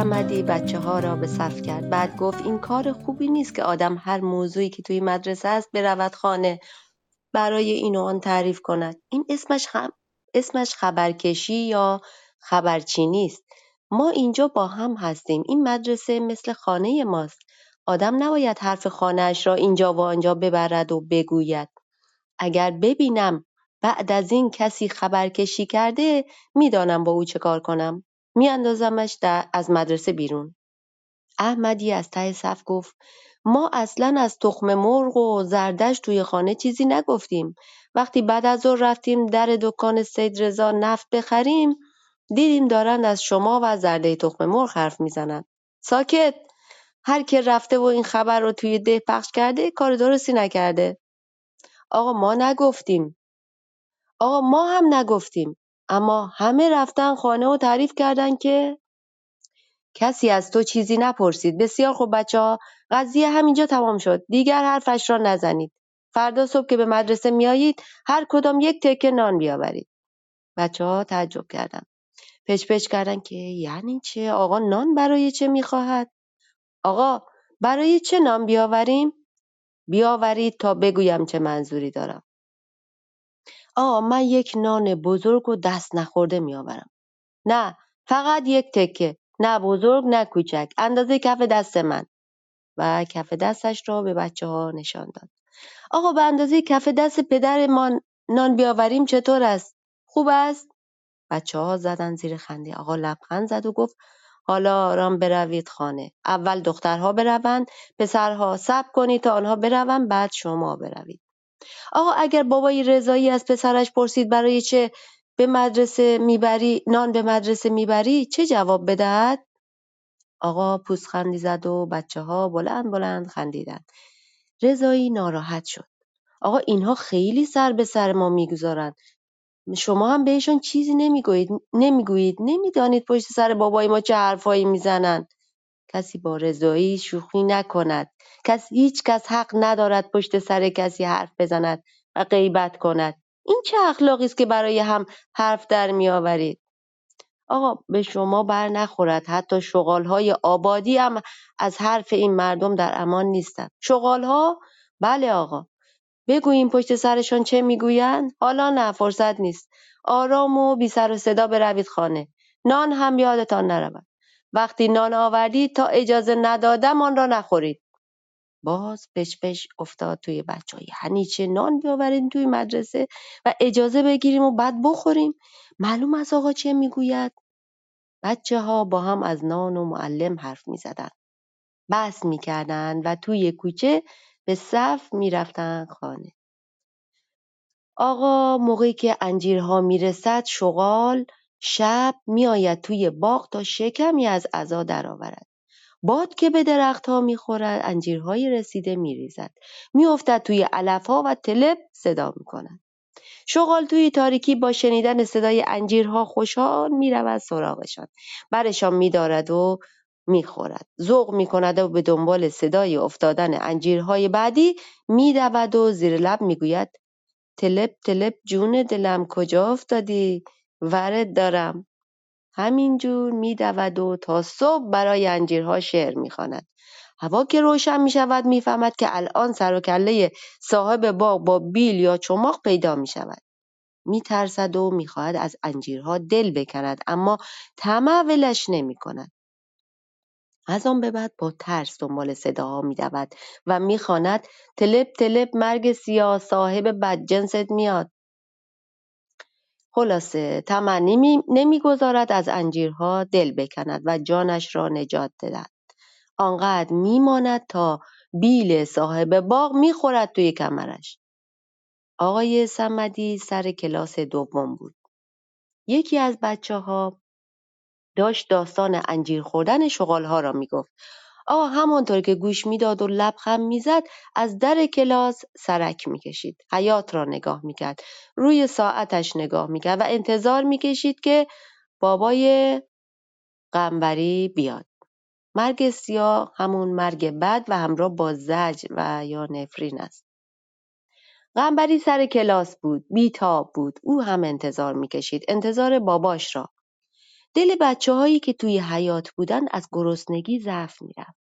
صمدی بچه ها را به صف کرد. بعد گفت این کار خوبی نیست که آدم هر موضوعی که توی مدرسه است برود خانه برای این و آن تعریف کند. این اسمش, خم... اسمش خبرکشی یا خبرچینی است ما اینجا با هم هستیم. این مدرسه مثل خانه ماست. آدم نباید حرف خانهاش را اینجا و آنجا ببرد و بگوید. اگر ببینم بعد از این کسی خبرکشی کرده می‌دانم با او چه کار کنم. میاندازمش از مدرسه بیرون. احمدی از ته صف گفت ما اصلا از تخم مرغ و زردش توی خانه چیزی نگفتیم. وقتی بعد از ظهر رفتیم در دکان سید رضا نفت بخریم دیدیم دارند از شما و زرده تخم مرغ حرف می‌زنند. ساکت! هر که رفته و این خبر رو توی ده پخش کرده کار درستی نکرده. آقا ما نگفتیم. آقا ما هم نگفتیم. اما همه رفتن خانه و تعریف کردن که کسی از تو چیزی نپرسید. بسیار خوب بچه ها قضیه همینجا تمام شد. دیگر حرفش را نزنید. فردا صبح که به مدرسه میایید هر کدام یک تکه نان بیاورید. بچه ها تعجب کردند پچ پچ کردن که یعنی چه؟ آقا نان برای چه می‌خواهد؟ آقا برای چه نان بیاوریم؟ بیاورید تا بگویم چه منظوری دارم. آقا من یک نان بزرگ و دست نخورده میآورم. نه فقط یک تکه. نه بزرگ نه کوچک. اندازه کف دست من. و کف دستش را به بچه ها نشان داد. آقا به اندازه کف دست پدرمان نان بیاوریم چطور است؟ خوب است؟ بچه ها زدن زیر خنده. آقا لبخند زد و گفت حالا آرام بروید خانه. اول دخترها بروند پسرها صبر کنید تا آنها بروند بعد شما بروید. آقا اگر بابای رضایی از پسرش پرسید برای چه به مدرسه می‌بری نان به مدرسه می‌بری چه جواب بدهد؟ آقا پوزخندی زد و بچه ها بلند بلند خندیدند. رضایی ناراحت شد. آقا اینها خیلی سر به سر ما می‌گذارند. شما هم بهشون چیزی نمی‌گویید نمی‌گویید. نمی‌دانید پشت سر بابای ما چه حرفایی می‌زنند. کسی با رضایی شوخی نکند. کسی هیچ کس حق ندارد پشت سر کسی حرف بزند و غیبت کند. این چه اخلاقی است که برای هم حرف در میآورید؟ آقا به شما بر نخورد. حتی های آبادی هم از حرف این مردم در امان نیستند. ها؟ بله آقا. بگوییم پشت سرشان چه می‌گویند؟ حالا نه فرصت نیست. آرام و بی سر و صدا بروید خانه. نان هم یادتان نرود. وقتی نان آوردید تا اجازه ندادم آن را نخورید. باز پش پش افتاد توی بچه های یعنی چه نان بیاوریم توی مدرسه و اجازه بگیریم و بعد بخوریم معلوم از آقا چه می‌گوید بچه ها با هم از نان و معلم حرف می زدن. بحث می و توی کوچه به صف می رفتن خانه. آقا موقعی که انجیرها می‌رسد شغال شب میآید توی باغ تا شکمی از عزا درآورد باد که به درختها می‌خورد انجیرهای رسیده میریزد. میافتد توی علفها و تلپ صدا می‌کند. شغال توی تاریکی با شنیدن صدای انجیرها خوشحال می‌رود سراغشان. برشان میدارد و می‌خورد. ذوق می‌کند و به دنبال صدای افتادن انجیرهای بعدی میدود و زیر لب می‌گوید تلپ تلپ جون دلم کجا افتادی؟ ورد دارم. همینجور میدود و تا صبح برای انجیرها شعر می‌خواند. هوا که روشن می‌شود می‌فهمد که الان سر و کله صاحب باغ با بیل یا چماق پیدا می‌شود. میترسد و می‌خواهد از انجیرها دل بکند اما طمع ولش نمی‌کند. از آن به بعد با ترس دنبال صداها میدود و می‌خواند تلپ تلپ مرگ سیاه صاحب بدجنست میاد خلاصه طمع نمی‌گذارد از انجیرها دل بکند و جانش را نجات دهد. آنقدر میماند تا بیل صاحب باغ می‌خورد توی کمرش. آقای سمدی سر کلاس دوم بود. یکی از بچه ها داشت داستان انجیر خوردن ها را می‌گفت. آقا همانطور که گوش می‌داد و لبخند می‌زد از در کلاس سرک می‌کشید حیات را نگاه می‌کرد روی ساعتش نگاه می‌کرد و انتظار می‌کشید که بابای قنبری بیاد. مرگ سیاه همون مرگ بد و همراه با زج و یا نفرین است. قنبری سر کلاس بود بیتاب بود او هم انتظار می‌کشید انتظار باباش را. دل بچه‌هایی که توی حیاط بودن از گرسنگی ضعف می‌رفت.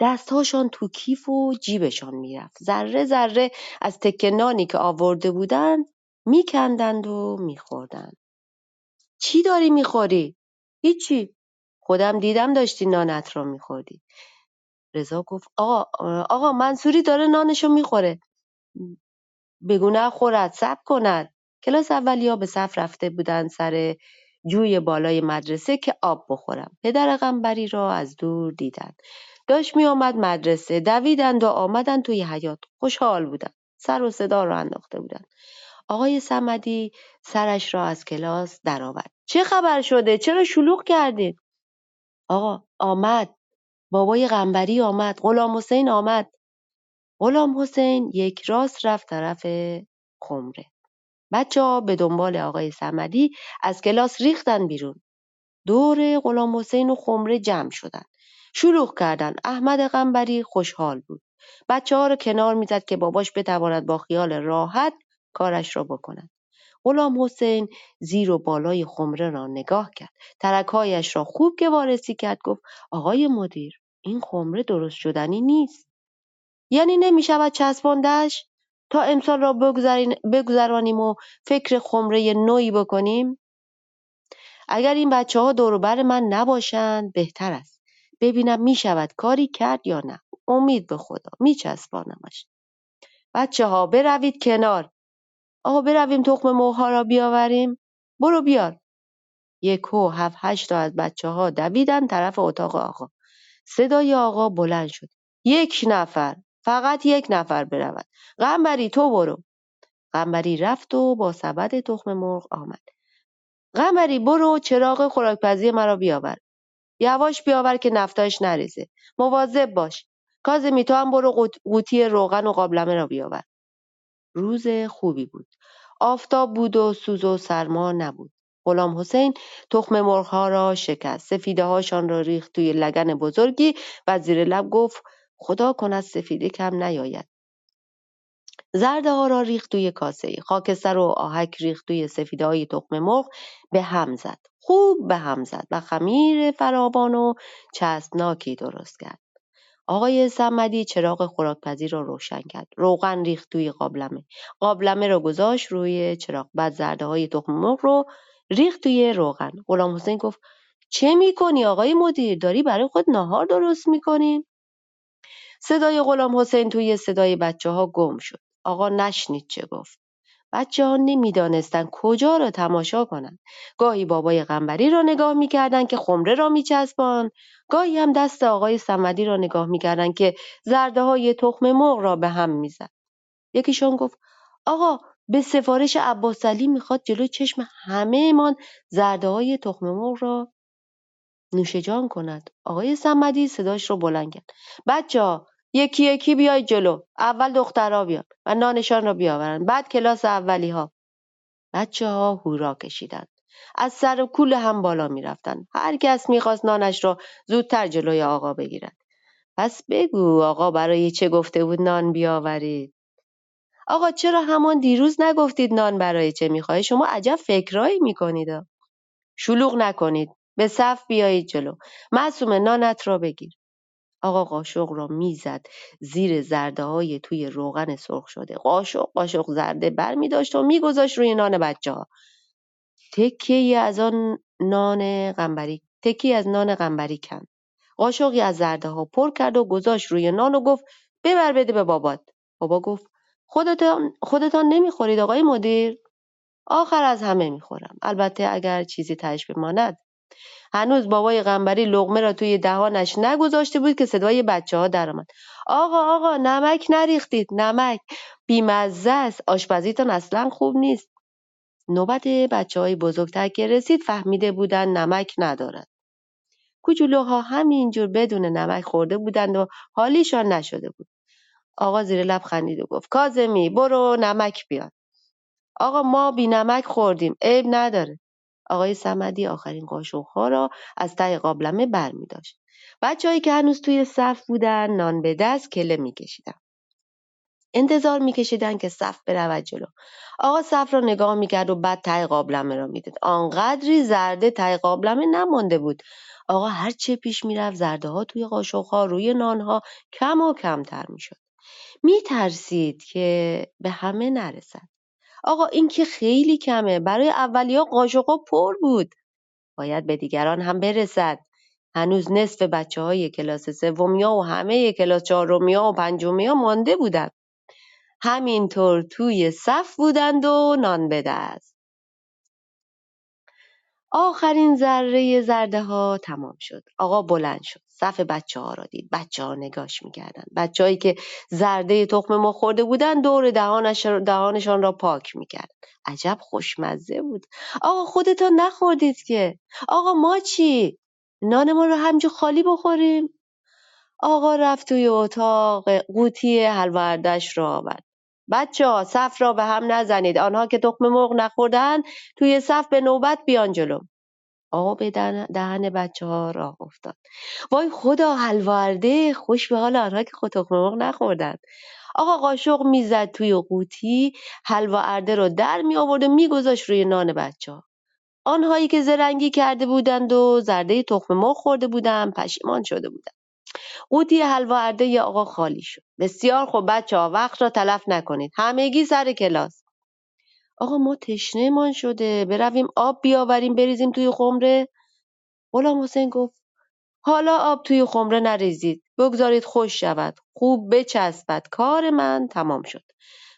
دستهاشان تو کیف و جیبشان می‌رفت. ذره ذره از تکه نانی که آورده بودند میکندند و میخوردند. چی داری می‌خوری؟ هیچی. خودم دیدم داشتی نانت را میخوردی. رضا گفت آقا آقا منصوری داره نانشو می‌خوره. بگو نخورد صبر کند کلاس اولیا به صف رفته بودند سر جوی بالای مدرسه که آب بخورم پدر قنبری را از دور دیدند داشت می آمد مدرسه. دویدند و آمدند توی حیات خوشحال بودند. سر و صدا را انداخته بودند. آقای سمدی سرش را از کلاس درآورد. چه خبر شده؟ چرا شلوغ کردید آقا آمد. بابای قنبری آمد. غلام حسین آمد. غلام حسین یک راست رفت طرف خمره. بچه ها به دنبال آقای سمدی از کلاس ریختن بیرون. دور غلام حسین و خمره جمع شدن شلوغ کردن. احمد قنبری خوشحال بود. بچه ها رو کنار می‌زد که باباش بتواند با خیال راحت کارش را بکند. غلام حسین زیر و بالای خمره را نگاه کرد. ترکهایش را خوب که وارسی کرد. گفت آقای مدیر این خمره درست شدنی نیست. یعنی نمی‌شود چسباندش تا امسال را بگذرانیم و فکر خمره نوعی بکنیم؟ اگر این بچه ها بر من نباشند بهتر است. ببینم می‌شود کاری کرد یا نه. امید به خدا. میچسبانمش. بچه ها بروید کنار. آقا برویم تخم موها را بیاوریم. برو بیار. یکو هفت هشت تا از بچه ها دویدن طرف اتاق آقا. صدای آقا بلند شد. یک نفر. فقط یک نفر برود. قنبری تو برو. قنبری رفت و با سبد تخم مرغ آمد. قمری برو چراغ خوراکپزی مرا بیاور. یواش بیاور که نفتاش نریزه. مواظب باش. کازمی تو هم برو قوطی روغن و قابلمه را بیاور. روز خوبی بود. آفتاب بود و سوز و سرما نبود. غلام حسین تخم مرغها را شکست. سفیده هاشان را ریخت توی لگن بزرگی و زیر لب گفت خدا کند سفیده کم نیاید. ها را ریخت توی کاسه. خاکستر و آهک ریخت توی های تخم مرغ. به هم زد. خوب به هم زد و خمیر فراوان و چسبناکی درست کرد. آقای سمدی چراغ خوراکپزی را روشن کرد. روغن ریخت توی قابلمه. قابلمه را گذاشت روی چراغ. بعد زرده های تخم مرغ رو ریخت توی روغن. غلام حسین گفت چه می‌کنی آقای مدیر؟ داری برای خود ناهار درست می‌کنی؟ صدای غلام حسین توی صدای بچه ها گم شد. آقا نشنید چه گفت. بچه ها نمی دانستن کجا را تماشا کنند. گاهی بابای غنبری را نگاه می‌کردند که خمره را میچسبان گاهی هم دست آقای سمدی را نگاه می‌کردند که زرده های تخم مرغ را به هم می‌زد. یکیشان گفت آقا به سفارش عباس علی می‌خواد جلو چشم همه من زرده های تخم مرغ را نوش جان کند. آقای سمدی صداش را بلند کرد. بچه ها یکی یکی بیاید جلو. اول دخترها بیان و نانشان را بیاورند بعد کلاس اولی ها بچه ها هورا کشیدند. از سر کول هم بالا می‌رفتند. هر کس می‌خواست نانش را زودتر جلوی آقا بگیرد. پس بگو آقا برای چه گفته بود نان بیاورید؟ آقا چرا همان دیروز نگفتید نان برای چه می‌خواهید شما عجب فکرایی می‌کنید. شلوغ نکنید. به صف بیایید جلو. معصوم نانت را بگیر. آقا قاشق را می‌زد زیر زرده های توی روغن سرخ شده. قاشق قاشق زرده بر می داشت و میگذاشت روی نان بچه ها تکی از آن نان قنبری تکی از نان قنبری کند قاشقی از زرده ها پر کرد و گذاشت روی نان و گفت ببر بده به بابات. بابا گفت خودتان خودتان نمی‌خورید آقای مدیر؟ آخر از همه می‌خورم. البته اگر چیزی تش بماند هنوز بابای قنبری لغمه را توی دهانش نگذاشته بود که صدای بچه ها درآمد. آقا آقا نمک نریختید نمک. بیمزه است. آشپزیتان اصلا خوب نیست. نوبت بچه های بزرگتر که رسید فهمیده بودند نمک ندارد. کوچولوها همینجور بدون نمک خورده بودند و حالیشان نشده بود. آقا زیر لب خندید و گفت کازمی برو نمک بیار. آقا ما بی نمک خوردیم. عیب نداره. آقای سمدی آخرین قاشقها را از ته قابلمه برمی داشت. بچههایی که هنوز توی صف بودن نان به دست کله میکشیدن. انتظار میکشیدند که صف برود جلو. آقا صف را نگاه می‌کرد و بعد ته قابلمه را می‌دید. آنقدری زرده ته قابلمه نمانده بود. آقا هر چه پیش می‌رفت زرده ها توی قاشقها روی نانها کم و کمتر می‌شد. میترسید که به همه نرسد. آقا این که خیلی کمه. برای اولیا قاشقها پر بود. باید به دیگران هم برسد. هنوز نصف بچه های کلاس سومیا و همه کلاس چهارمیا و پنجمیا مانده بودند همینطور توی صف بودند و نان به دست. آخرین ذره زرده ها تمام شد. آقا بلند شد. صف بچه ها را دید. بچه ها نگاش می‌کردند بچه که زرده تخم ما خورده بودند دور دهانش دهانشان را پاک می‌کرد عجب خوشمزه بود. آقا خودتان نخوردید که. آقا ما چی؟ نان ما رو همجور خالی بخوریم. آقا رفت توی اتاق قوطی حلوردش را آورد. بچه ها صف را به هم نزنید. آنها که تخم مرغ نخوردن توی صف به نوبت بیان جلو. آب دهن بچه ها راه افتاد. وای خدا حلوارده خوش به حال آنها که خود مرغ نخوردن آقا قاشق می‌زد توی قوطی حلوا ارده رو در می آورد و میگذاشت روی نان بچه ها آنهایی که زرنگی کرده بودند و زرده تخم مرغ خورده بودند پشیمان شده بودند. قوطی حلوا ارده آقا خالی شد. بسیار خوب بچه ها وقت را تلف نکنید. همگی سر کلاس. آقا ما تشنهمان شده برویم آب بیاوریم بریزیم توی خمره. غلام حسین گفت حالا آب توی خمره نریزید بگذارید خوش شود. خوب بچسبد کار من تمام شد.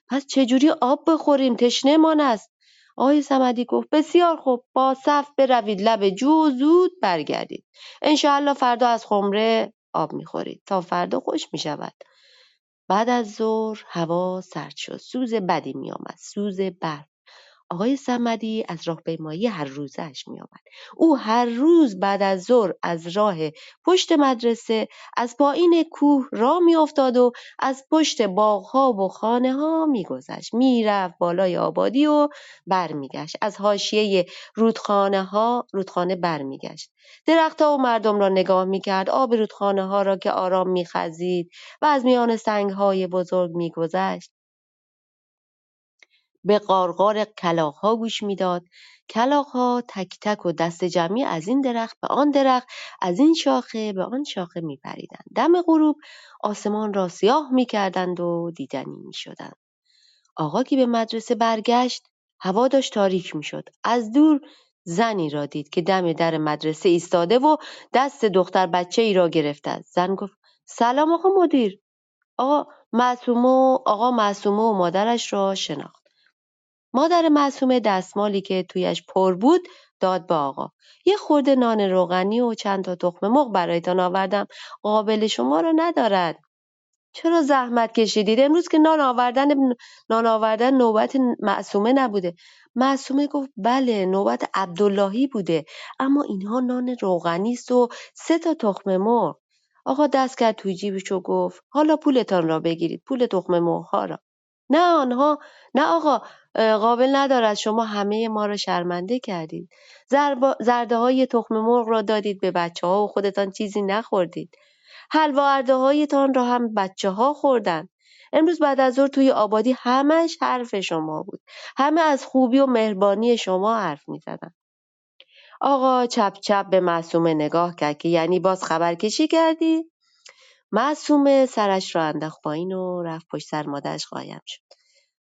پس چجوری آب بخوریم؟ تشنهمان است. آقای صمدی گفت بسیار خوب با صف بروید لب جو زود برگردید. انشاالله فردا از خمره آب می‌خورید تا فردا خوش می‌شود. بعد از ظهر هوا سرد شد. سوز بدی میآمد. سوز برف. آقای صمدی از راهپیمایی هر روزش میآمد. او هر روز بعد از ظهر از راه پشت مدرسه از پایین کوه راه میافتاد و از پشت باغها و خانه ها میگذشت. می‌رفت بالای آبادی و برمیگشت. از حاشیه رودخانه ها رودخانه برمیگشت. درختها و مردم را نگاه می‌کرد. آب رودخانه ها را که آرام میخزید و از میان سنگ های بزرگ میگذشت. به غارغار کلاغ‌ها گوش می‌داد. کلاغ‌ها تک تک و دسته جمعی از این درخت به آن درخت از این شاخه به آن شاخه میپریدند. دم غروب آسمان را سیاه می‌کردند و دیدنی می‌شدند. آقا که به مدرسه برگشت هوا داشت تاریک می‌شد. از دور زنی را دید که دم در مدرسه ایستاده و دست دختر بچه ای را گرفته است. زن گفت سلام آقا مدیر. آقا معصومه آقا معصومه و مادرش را شناخت. مادر معصومه دستمالی که تویش پر بود داد به آقا. یه خورده نان روغنی و چند تا تخم مرغ برایتان آوردم. قابل شما را ندارد. چرا زحمت کشیدید؟ امروز که نان آوردن نان آوردن نوبت معصومه نبوده. معصومه گفت بله نوبت عبداللهی بوده. اما اینها نان روغنی است و سه تا تخم مرغ. آقا دست کرد توی جیبش و گفت حالا پولتان را بگیرید پول تخم مرغ ها را. نه آنها نه آقا. قابل ندارد شما همه ما را شرمنده کردید زرده های تخم مرغ را دادید به بچه ها و خودتان چیزی نخوردید حلوا هایتان را هم بچه ها خوردند امروز بعد از ظهر توی آبادی همش حرف شما بود همه از خوبی و مهربانی شما حرف می زدن. آقا چپ چپ به معصومه نگاه کرد که یعنی باز خبر کشی کردی؟ معصومه سرش را انداخت پایین و رفت پشت سر مادرش قایم شد.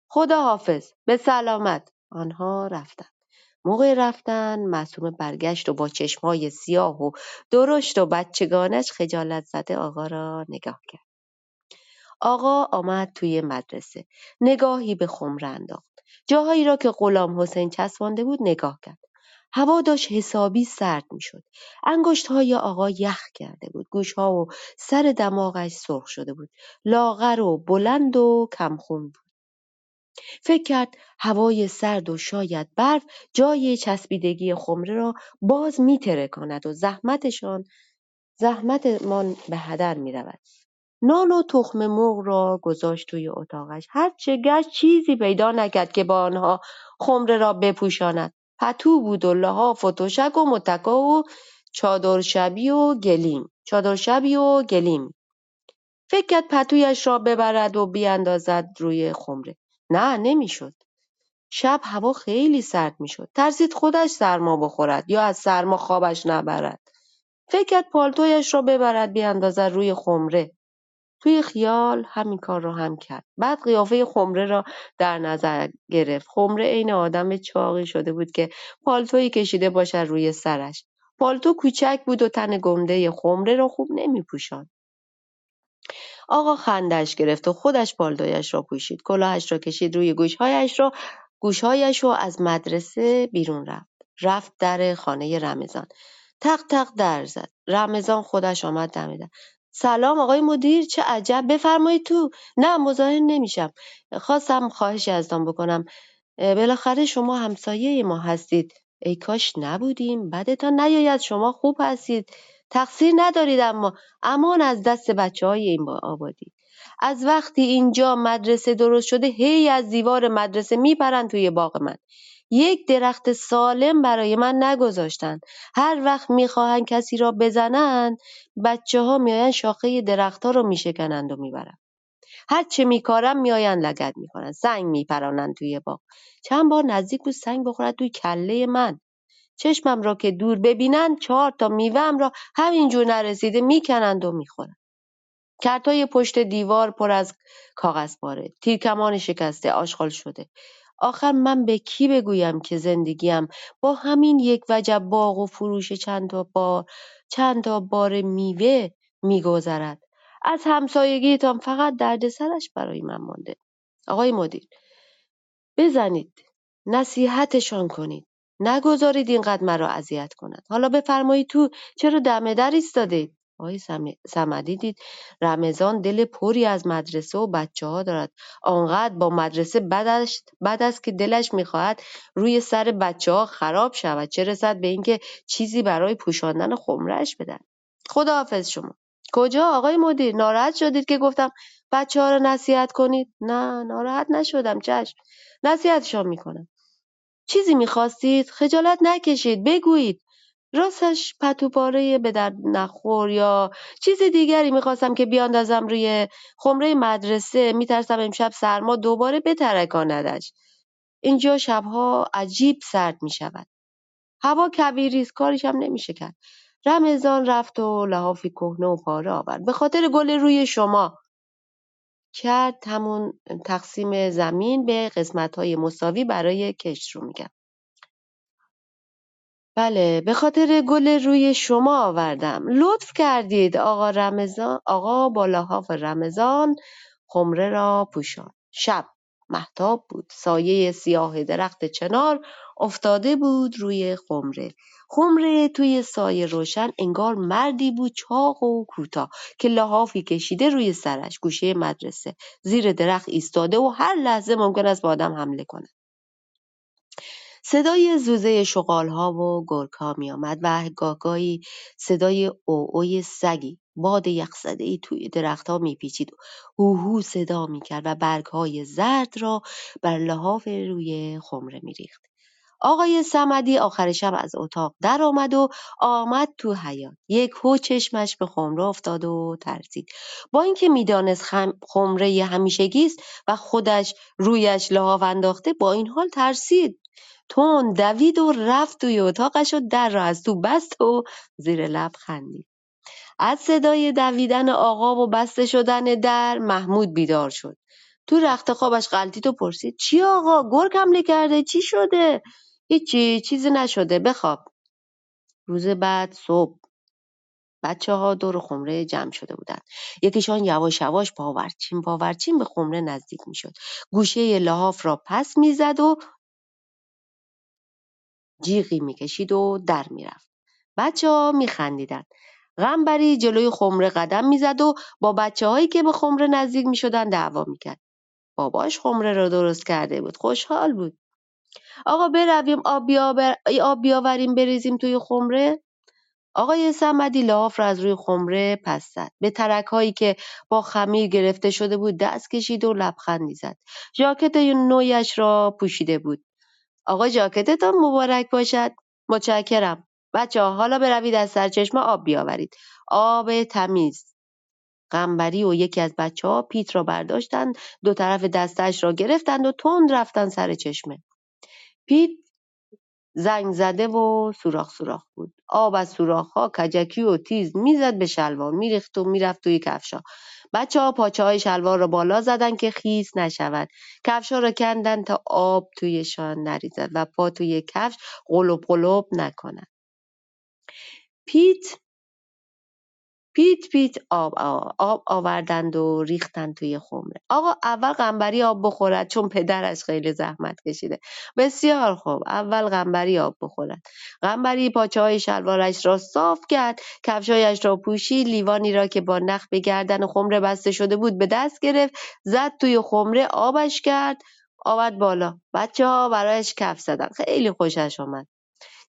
خداحافظ. به سلامت. آنها رفتند. موقع رفتن معصومه برگشت و با چشمهای سیاه و درشت و بچگانش خجالت زده آقا را نگاه کرد. آقا آمد توی مدرسه. نگاهی به خمره انداخت. جاهایی را که غلام حسین چسبانده بود نگاه کرد. هوا داشت حسابی سرد می‌شد. انگشت های آقا یخ کرده بود. گوشها و سر دماغش سرخ شده بود. لاغر و بلند و کمخون بود. فکر کرد هوای سرد و شاید برف جای چسبیدگی خمره را باز میترکاند و زحمتشان زحمتمان به هدر می‌رود. نان و تخم مرغ را گذاشت توی اتاقش. هرچه گشت چیزی پیدا نکرد که با آنها خمره را بپوشاند. پتو بود و لحاف و تشک و متکا و چادر شبی و گلیم. چادر شبی و گلیم. فکر کرد پتویش را ببرد و بیاندازد روی خمره. نه نمی‌شد. شب هوا خیلی سرد می‌شد. ترسید خودش سرما بخورد یا از سرما خوابش نبرد. فکر کرد پالتویش را ببرد بیاندازد روی خمره. توی خیال همین کار را هم کرد. بعد قیافه خمره را در نظر گرفت. خمره عین آدم چاقی شده بود که پالتویی کشیده باشد روی سرش. پالتو کوچک بود و تن گنده خمره را خوب نمیپوشاند. آقا خندش گرفت و خودش پالتویش را پوشید. کلاهش را کشید روی گوشهایش را گوشهایش را از مدرسه بیرون رفت. رفت در خانه رمضان. تق تق در زد. رمضان خودش آمد دم در. سلام آقای مدیر چه عجب. بفرمایید تو. نه مزاحم نمیشم. خواستم خواهشی ازتان بکنم. بالاخره شما همسایه ما هستید. ای کاش نبودیم. بدتان نیاید. شما خوب هستید. تقصیر ندارید اما امان از دست بچه های این با- آبادی. از وقتی اینجا مدرسه درست شده هی از دیوار مدرسه میپرن توی باغ من. یک درخت سالم برای من نگذاشتن. هر وقت می‌خواهند کسی را بزنند بچه ها میآیند شاخه درخت ها رو میشکنند و می‌برند. هر چه میکارم میآیند لگد می‌کنند سنگ میپرانند توی باغ. چند بار نزدیک بود سنگ بخورد توی کله من. چشمم را که دور ببینند چهار تا میوه‌ام را همینجور نرسیده می‌کنند و می‌خورند. کارتای پشت دیوار پر از کاغذپاره، تیرکمان شکسته، آشغال شده. آخر من به کی بگویم که زندگیم با همین یک وجب باغ و فروش چند تا بار چند تا بار میوه میگذرد. از همسایگیتان فقط دردسرش برای من مانده. آقای مدیر بزنید. نصیحتشان کنید. نگذارید اینقدر مرا اذیت کنند. حالا بفرمایید تو چرا دم در ایستادید آقای سم- صمدی دید رمضان دل پری از مدرسه و بچه ها دارد. آنقدر با مدرسه بدش بد است که دلش می‌خواهد روی سر بچه ها خراب شود. چه رسد به اینکه چیزی برای پوشاندن خمرش بدن؟ خداحافظ شما. کجا آقای مدیر؟ ناراحت شدید که گفتم بچه ها رو نصیحت کنید؟ نه ناراحت نشدم. چشم. نصیحتشان می‌کنم. چیزی می‌خواستید خجالت نکشید بگویید. راستش پتو پاره به درد نخور یا چیز دیگری می‌خواستم که بیاندازم روی خمره مدرسه. میترسم امشب سرما دوباره بترکاندش. اینجا شبها عجیب سرد می‌شود. هوا کویری است کاریش هم نمیشه کرد. رمضان رفت و لحافی کهنه و پاره آورد. به خاطر گل روی شما. کرد همون تقسیم زمین به قسمت‌های مساوی برای کشت رو میگم بله به خاطر گل روی شما آوردم. لطف کردید آقا رمضان آقا با لحاف رمضان خمره را پوشاند شب. مهتاب بود. سایه سیاه درخت چنار افتاده بود روی خمره. خمره توی سایه روشن انگار مردی بود چاق و کوتاه که لحافی کشیده روی سرش گوشه مدرسه. زیر درخت ایستاده و هر لحظه ممکن است به آدم حمله کند. صدای زوزه شغالها و گرگ‌ها میآمد و گاهگاهی صدای عوعوی سگی باد یخزدهای توی درختها میپیچید. و هوهو صدا می‌کرد و برگهای زرد را بر لحاف روی خمره میریخت. آقای صمدی آخر شب از اتاق درآمد و آمد تو حیاط. یکهو چشمش به خمره افتاد و ترسید. با اینکه می‌دانست خم... خمره همیشگی است و خودش رویش لحاف انداخته با این حال ترسید. تند دوید و رفت توی اتاقش و در را از تو بست و زیر لب خندید. از صدای دویدن آقا و بسته شدن در محمود بیدار شد تو رخت خوابش غلطید و پرسید چی آقا گرگ حمله کرده چی شده هیچی چیزی نشده بخواب روز بعد صبح بچه ها دور خمره جمع شده بودند. یکیشان یواش یواش پاورچین پاورچین به خمره نزدیک می‌شد. گوشه لحاف را پس می‌زد و جیغی می‌کشید و در می‌رفت. بچه ها میخندیدند. غنبری جلوی خمره قدم می‌زد و با بچه هایی که به خمره نزدیک می‌شدند دعوا می‌کرد. باباش خمره را درست کرده بود. خوشحال بود. آقا برویم آب, بیاور... آب بیاوریم بریزیم توی خمره آقای صمدی لحاف را از روی خمره پس زد. به ترکهایی که با خمیر گرفته شده بود دست کشید و لبخندی زد. ژاکت نویش را پوشیده بود. آقا ژاکتتان مبارک باشد. متشکرم. بچه ها حالا بروید از سرچشمه آب بیاورید. آب تمیز. قنبری و یکی از بچه ها پیت را برداشتند دو طرف دستش را گرفتند و تند رفتند سر چشمه. پیت زنگ زده و سوراخ سوراخ بود. آب از سوراخ ها کجکی و تیز می‌زد به شلوار میریخت و می‌رفت توی کفشا بچه ها پاچه های شلوار را بالا زدن که خیس نشود. کفشا را کندن تا آب تویشان نریزد و پا توی کفش قلوب قلوب نکند پیت پیت پیت آب آب آوردند و ریختند توی خمره. آقا اول قنبری آب بخورد چون پدرش خیلی زحمت کشیده. بسیار خوب اول قنبری آب بخورد. قنبری پاچه های شلوارش را صاف کرد کفشایش را پوشید لیوانی را که با نخ به گردن خمره بسته شده بود به دست گرفت زد توی خمره آبش کرد آورد بالا. بچه ها برایش کف زدن خیلی خوشش آمد.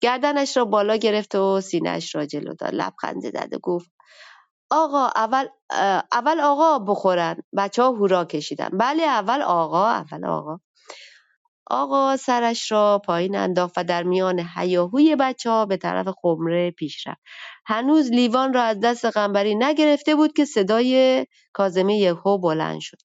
گردنش را بالا گرفت و سینهش را جلو داد. لبخند زد و گفت آقا اول اول آقا بخورن. بچه ها هورا کشیدن. بله اول آقا اول آقا. آقا سرش را پایین انداخت و در میان هیاهوی بچه ها به طرف خمره پیش رفت. هنوز لیوان را از دست قنبری نگرفته بود که صدای کازمه یهو بلند شد.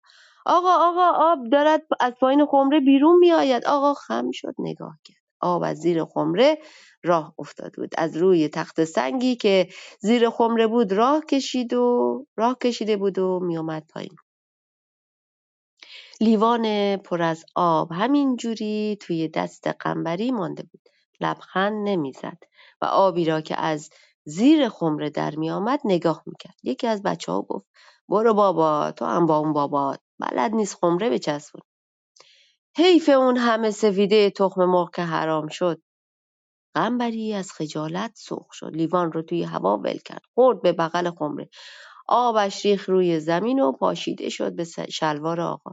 آقا آقا آب دارد از پایین خمره بیرون می آید آقا خم شد. نگاه کرد. آب از زیر خمره راه افتاده بود. از روی تخت سنگی که زیر خمره بود راه کشید و راه کشیده بود و میومد پایین. لیوان پر از آب همینجوری توی دست قنبری مانده بود. لبخند نمی‌زد و آبی را که از زیر خمره در می آمد نگاه می‌کرد. یکی از بچه ها گفت برو بابا تو هم با اون بابات. بلد نیست خمره بچسبون. حیف اون همه سفیده تخم مرغ که حرام شد. قنبری از خجالت سرخ شد. لیوان رو توی هوا ول کرد. خورد به بغل خمره. آبش ریخ روی زمین و پاشیده شد به شلوار آقا.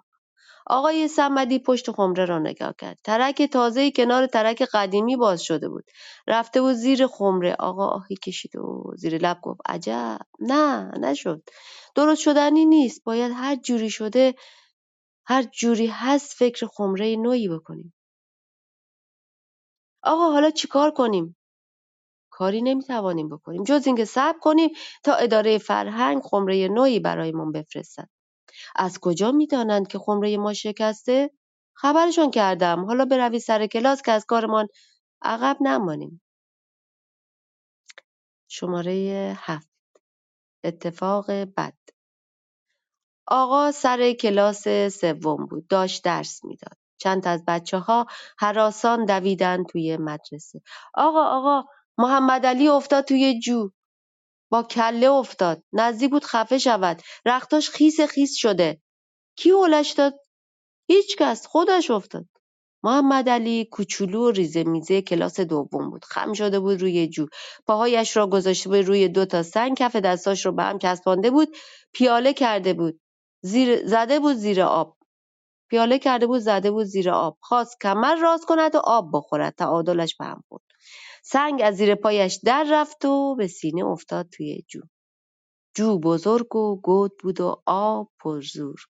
آقای سمدی پشت خمره را نگاه کرد. ترک تازه کنار ترک قدیمی باز شده بود. رفته بود زیر خمره. آقا آهی کشید و زیر لب گفت عجب. نه نشد. درست شدنی نیست. باید هر جوری شده هر جوری هست فکر خمره نوعی بکنیم. آقا حالا چیکار کنیم؟ کاری نمی‌توانیم بکنیم. جز اینکه صبر کنیم تا اداره فرهنگ خمره نوعی برایمان بفرستد از کجا می‌دانند که خمره ما شکسته؟ خبرشان کردم. حالا بروید سر کلاس که از کارمان عقب نمانیم. شماره هفت. اتفاق بد. آقا سر کلاس سوم بود داشت درس می‌داد. چند از بچه ها حراسان دویدن توی مدرسه. آقا آقا محمد علی افتاد توی جو. با کله افتاد. نزدیک بود خفه شود. رختاش خیس خیس شده. کی هلش داد؟ هیچکس خودش افتاد. محمد علی کوچولو و ریزه میزه کلاس دوم بود. خم شده بود روی جو. پاهایش را گذاشته بود روی دو تا سنگ. کف دستاش رو به هم چسبانده بود. پیاله کرده بود. زیر زده بود زیر آب. پیاله کرده بود زده بود زیر آب. خواست کمر راست کند و آب بخورد. تعادلش به هم خورد سنگ از زیر پایش در رفت و به سینه افتاد توی جو. جو بزرگ و گود بود و آب پرزور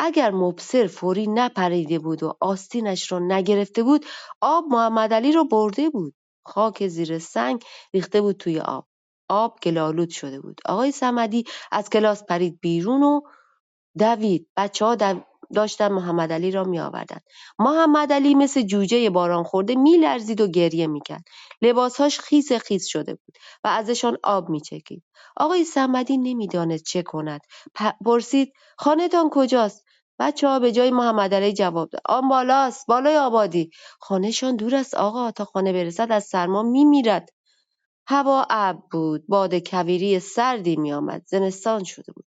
اگر مبصر فوری نپریده بود و آستینش را نگرفته بود آب محمدعلی را برده بود. خاک زیر سنگ ریخته بود توی آب. آب گلالود شده بود آقای سمدی از کلاس پرید بیرون و دوید بچه ها داشتن محمد علی را می آوردن. محمد علی مثل جوجه باران خورده می لرزید و گریه می کرد. لباسهاش خیس خیس شده بود و ازشان آب می چکید. آقای سمدی نمی‌دانست چه کند. پرسید خانهتان کجاست؟ بچه ها به جای محمد علی جواب داد. آن بالاست. بالای آبادی. خانهشان دور است آقا تا خانه برسد از سرما می میرد. هوا ابر بود. باد کویری سردی می آمد. زمستان شده بود.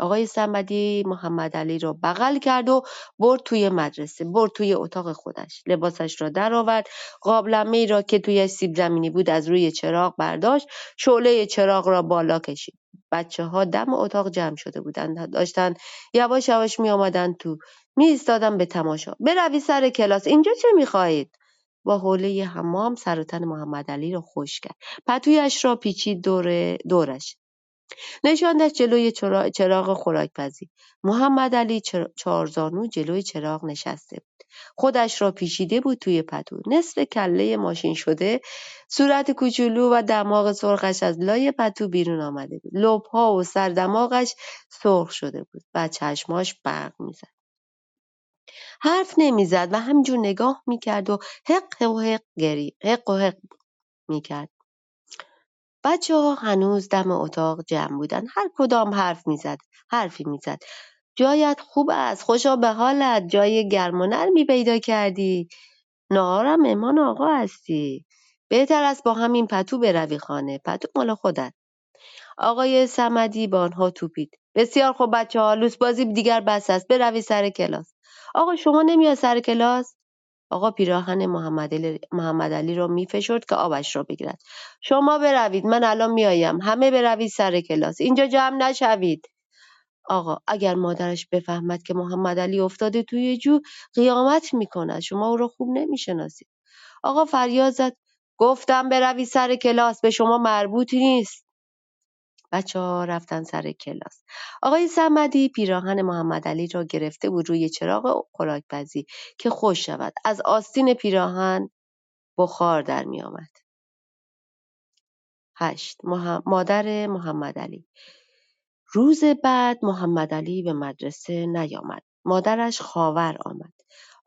آقای محمد محمدعلی را بغل کرد و برد توی مدرسه برد توی اتاق خودش. لباسش را درآورد. قابلمه ای را که توی سیب زمینی بود از روی چراغ برداشت. شعله چراغ را بالا کشید. بچه ها دم اتاق جمع شده بودند. داشتند یواش یواش می آمدند تو. می ایستادن به تماشا. بروی سر کلاس. اینجا چه می خواهید با حوله حمام سر و تن محمد علی را خوش کرد. پتویش را پیچید دور دورش. نشاندش جلوی چراغ خوراکپزی محمد علی چهارزانو جلوی چراغ نشسته بود. خودش را پیچیده بود توی پتو. نصف کله ماشین شده صورت کوچولو و دماغ سرخش از لای پتو بیرون آمده بود. لبها و سر دماغش سرخ شده بود و چشماش برق می‌زد. حرف نمی‌زد و همجور نگاه می‌کرد و حق و حق گری حق و حق می‌کرد. بچه ها هنوز دم اتاق جمع بودن. هر کدام حرف می‌زد حرفی می‌زد. جایت خوب است خوشا به حالت. جای گرم و نرمی پیدا کردی. نهارم مهمان آقا هستی. بهتر است با همین پتو بروی خانه. پتو مال خودت. آقای سمدی با آنها توپید. بسیار خوب بچه ها لوس بازی دیگر بس است. بروی سر کلاس. آقا شما نمیاد سر کلاس؟ آقا پیراهن محمد علی را میفشرد که آبش را بگیرد. شما بروید من الان میآیم همه بروید سر کلاس. اینجا جمع نشوید. آقا اگر مادرش بفهمد که محمد علی افتاده توی جو قیامت می‌کند. شما او را خوب نمی‌شناسید. آقا فریاد زد. گفتم بروی سر کلاس. به شما مربوطی نیست. بچه ها رفتن سر کلاس آقای سمدی پیراهن محمد علی را گرفته بود روی چراغ خوراکپزی که خوش شود از آستین پیراهن بخار در می آمد. هشت مادر محمد علی روز بعد محمد علی به مدرسه نیامد. مادرش خاور آمد.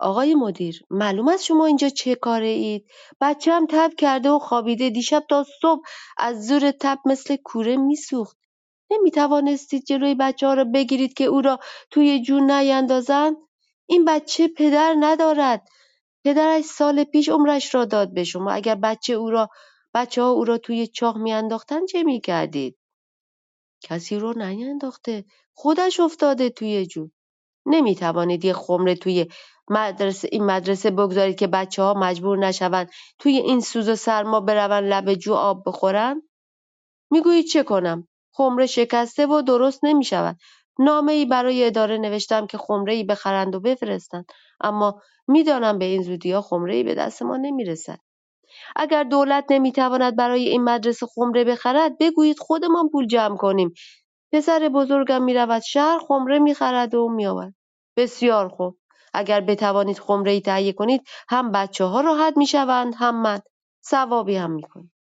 آقای مدیر معلوم است شما اینجا چه کاره اید؟ بچه هم تب کرده و خوابیده دیشب تا صبح از زور تب مثل کوره میسوخت. نمی توانستید جلوی بچه ها را بگیرید که او را توی جون نیندازند؟ این بچه پدر ندارد. پدرش سال پیش عمرش را داد به شما. اگر بچه او را بچه ها او را توی چاه میانداختند چه می‌کردید؟ کسی رو نینداخته. خودش افتاده توی جون. نمی‌توانید یه خمره توی مدرسه این مدرسه بگذارید که بچه ها مجبور نشوند توی این سوز و سرما بروند لب جو آب بخورن؟ می‌گویید چه کنم؟ خمره شکسته و درست نمی شود. نامه ای برای اداره نوشتم که خمره ای بخرند و بفرستند اما می‌دانم به این زودی ها خمره ای به دست ما نمی رسد. اگر دولت نمی‌تواند برای این مدرسه خمره بخرد بگویید خودمان پول جمع کنیم پسر بزرگم می‌رود شهر خمره می‌خرد و میآورد. بسیار خوب. اگر بتوانید خمره ای تهیه کنید هم بچه ها راحت می‌شوند هم من. ثوابی هم می‌کنیم.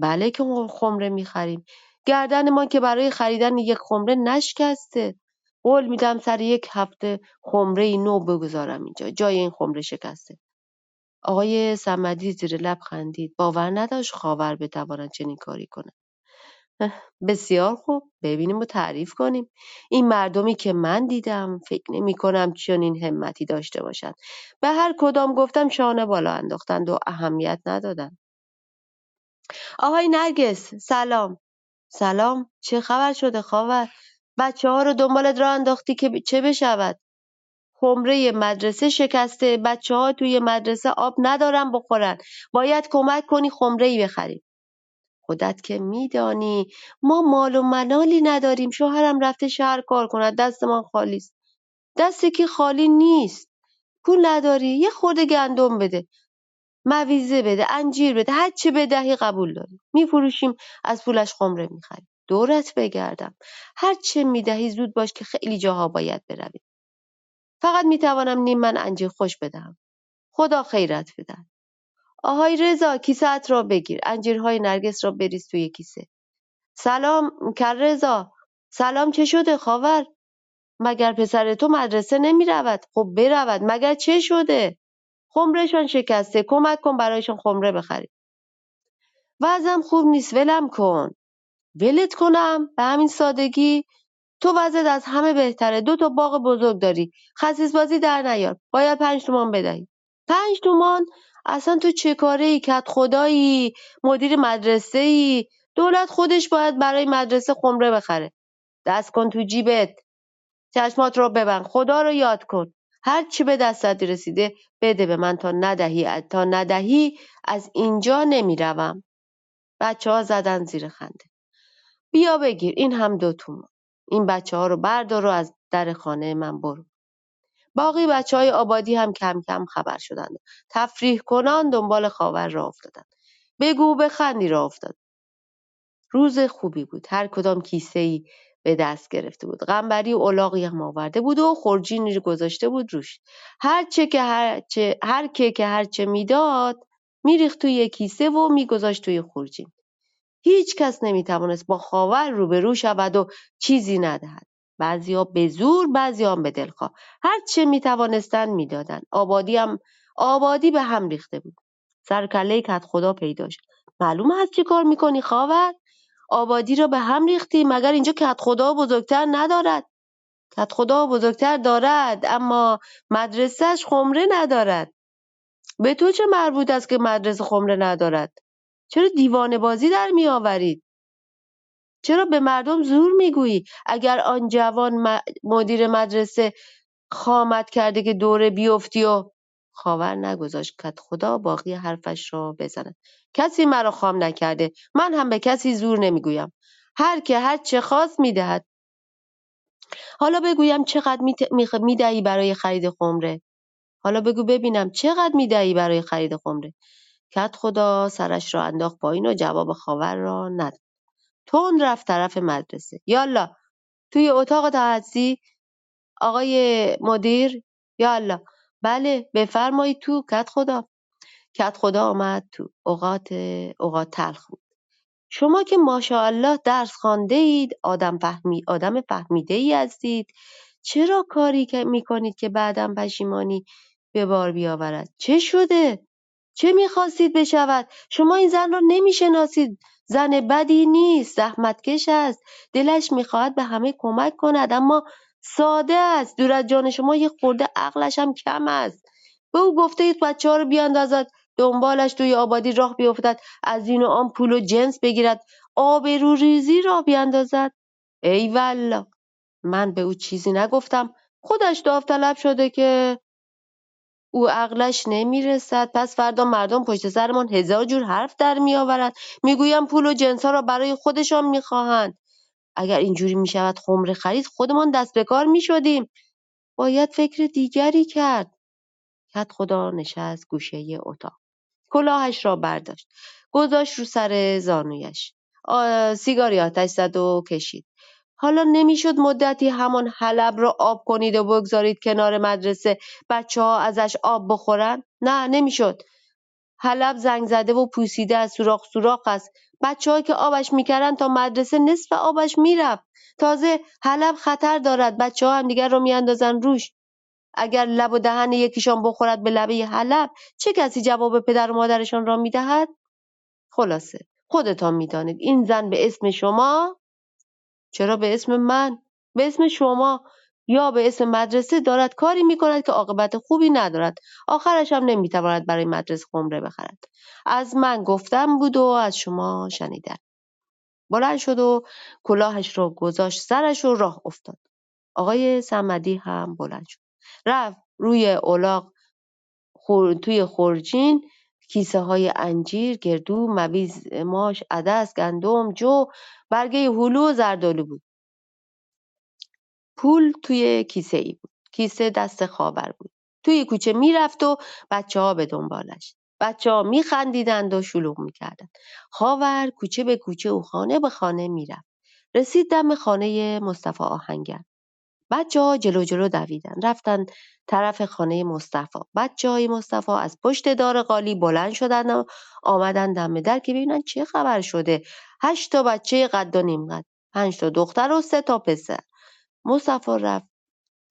بله که خمره می‌خریم. گردنمان که برای خریدن یک خمره نشکسته. قول میدم سر یک هفته خمره نو بگذارم اینجا. جای این خمره شکسته. آقای صمدی زیر لب خندید. باور نداشت خاور بتواند چنین کاری کند. بسیار خوب ببینیم و تعریف کنیم. این مردمی که من دیدم فکر نمی کنم چنین همتی داشته باشند به هر کدام گفتم شانه بالا انداختند و اهمیت ندادند آهای نرگس سلام. سلام چه خبر شده خاور بچه ها رو دنبالت را انداختی که چه بشود؟ خمره مدرسه شکسته بچه ها توی مدرسه آب ندارن بخورن. باید کمک کنی خمره ای بخریم. خودت که میدانی. ما مال و منالی نداریم. شوهرم رفته شهر کار کند دستمان خالی است. دست که خالی نیست. پول نداری. یه خورده گندم بده. مویزه بده. انجیر بده. هر چه بدهی قبول داریم میفروشیم. از پولش خمره می‌خریم. دورت بگردم. هر چه می‌دهی زود باش که خیلی جاها باید برویم فقط می‌توانم نیم من انجیر خوش بدهم. خدا خیرت بدهد. آهای رضا کیسه را بگیر. انجیرهای نرگس را بریز توی کیسه. سلام کر رضا. سلام چه شده خاور؟ مگر پسر تو مدرسه نمی رود خب برود مگر چه شده؟ خمرهشان شکسته کمک کن برایشان خمره بخریم. وضعم خوب نیست ولم کن. ولت کنم؟ به همین سادگی؟ تو وضعت از همه بهتره. دو تا باغ بزرگ داری. خسیس بازی در نیار. باید پنج تومان بدهی. پنج تومان اصلا تو چه کت خدایی؟ مدیر مدرسه ای دولت خودش باید برای مدرسه خمره بخره. دست کن تو جیبت. چشمات رو ببند. خدا رو یاد کن. هر چی به دستت رسیده بده به من. تا ندهی تا ندهی از اینجا نمی‌روم. بچه ها زدن زیر خنده. بیا بگیر. این هم دو تومان این بچه ها رو بردار و از در خانه من برو. باقی بچه های آبادی هم کم کم خبر شدند. تفریح کنان دنبال خاور را افتادند. بگو بخندی را افتاد. روز خوبی بود. هر کدام کیسه ای به دست گرفته بود. قنبری و الاغی هم آورده بود و خورجینی رو گذاشته بود روش. هر چه که هر, چه هر که که هر چه می‌داد میریخت توی کیسه و میگذاشت توی خورجین هیچ کس نمی‌توانست با خاور روبرو شود و چیزی ندهد. بعضیا به زور بعضیا هم به دلخواه. هر چه می‌توانستند می‌دادند آبادی هم آبادی به هم ریخته بود. سر کله خدا پیدا شد. معلوم است چی کار می‌کنی خاور؟ آبادی را به هم ریختی مگر اینجا کت خدا بزرگتر ندارد؟ کت خدا بزرگتر دارد اما مدرسهش خمره ندارد. به تو چه مربوط است که مدرسه خمره ندارد؟ چرا دیوانه بازی در میآورید؟ چرا به مردم زور می‌گویی؟ اگر آن جوان مدیر مدرسه خامت کرده که دوره بیفتی و خاور نگذاشت کت خدا باقی حرفش را بزند. کسی مرا خام نکرده. من هم به کسی زور نمی‌گویم. هر که هر چه خواست می‌دهد. حالا بگویم چقدر می‌دهی برای خرید خمره؟ حالا بگو ببینم چقدر می‌دهی برای خرید خمره؟ کت خدا سرش را انداخت پایین و جواب خاور را نداد تند رفت طرف مدرسه. یالا توی اتاق هستی آقای مدیر یالا. بله بفرمایید تو کت خدا. کت خدا آمد تو اوقات اوقات تلخ بود. شما که ماشاءالله درس خانده اید آدم, فهمی، آدم فهمیده ای هستید. چرا کاری که می‌کنید که بعدم پشیمانی به بار بیاورد؟ چه شده؟ چه می‌خواستید بشود؟ شما این زن را نمی‌شناسید. زن بدی نیست زحمتکش است. دلش می‌خواهد به همه کمک کند اما ساده است. دور از جان شما یه خورده عقلش هم کم است. به او گفته اید بچه ها رو بیاندازد دنبالش توی آبادی راه بیفتد از این و آن پول و جنس بگیرد ریزی را بیاندازد. ای والا من به او چیزی نگفتم. خودش داوطلب شده که او عقلش نمی‌رسد. پس فردا مردم پشت سرمان هزار جور حرف در میآورند. می‌گویم پول و جنسها را برای خودشان می‌خواهند. اگر اینجوری می‌شود خمره خرید خودمان دست به کار می‌شدیم. باید فکر دیگری کرد. کت خدا نشست گوشه اتاق. کلاهش را برداشت. گذاشت رو سر زانویش. سیگاری آتش زد و کشید. حالا نمی‌شد مدتی همان حلب را آب کنید و بگذارید کنار مدرسه بچه ها ازش آب بخورن؟ نه نمی‌شد. حلب زنگ زده و پوسیده از سوراخ سوراخ است. بچه که آبش می‌کردن تا مدرسه نصف آبش می‌رفت. تازه حلب خطر دارد. بچه ها هم دیگر رو میاندازن روش. اگر لب و دهن یکیشان بخورد به لبه حلب چه کسی جواب پدر و مادرشان را می‌دهد؟ خلاصه خودتان می‌دانید این زن به اسم شما چرا به اسم من؟ به اسم شما؟ یا به اسم مدرسه دارد کاری می‌کند که عاقبت خوبی ندارد. آخرش هم نمی‌تواند برای مدرسه خمره بخرد. از من گفتم بود و از شما شنیدن بلند شد و کلاهش رو گذاشت سرش و راه افتاد. آقای سمدی هم بلند شد. رفت روی اولاق توی خورجین کیسه های انجیر، گردو، مویز ماش، عدس، گندم، جو، برگه هلو و زردالو بود. پول توی کیسه ای بود. کیسه دست خاور بود. توی کوچه می‌رفت و بچه ها به دنبالش. بچه ها میخندیدند و شلوغ می‌کردند. خاور کوچه به کوچه و خانه به خانه می‌رفت. رسید دم خانه مصطفی آهنگر. بچه ها جلو جلو دویدن. رفتن طرف خانه مصطفی. بچه های مصطفی از پشت دار قالی بلند شدن و آمدن دم در که ببینن چه خبر شده. هشت تا بچه قد و نیم قد. پنج تا دختر و سه تا پسر. مصطفی رفت.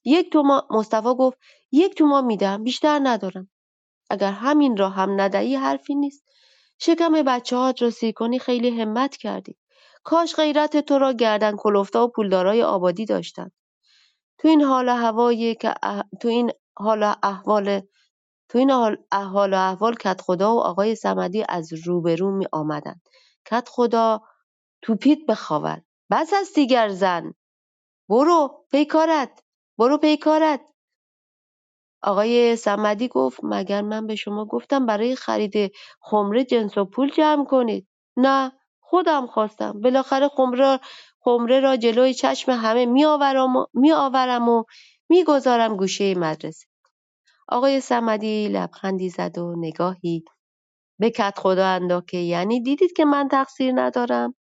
یک توما مصطفی گفت یک توما میدم بیشتر ندارم. اگر همین را هم ندهی حرفی نیست. شکم بچه هات را سیر کنی خیلی همت کردی. کاش غیرت تو را گردن کلفتا و پولدارای آبادی داشتند. تو این حال هوایی که تو این حال احوال تو این حال احوال و احوال کت خدا و آقای صمدی از روبرو می آمدند. کت خدا توپید به خاور. بس از دیگر زن. برو پیکارت. برو پیکارت. آقای صمدی گفت مگر من به شما گفتم برای خرید خمره جنس و پول جمع کنید. نه خودم خواستم. بالاخره خمره خمره را جلوی چشم همه میآورم و می‌گذارم گوشه مدرسه. آقای صمدی لبخندی زد و نگاهی به کت خدا انداخت که یعنی دیدید که من تقصیر ندارم؟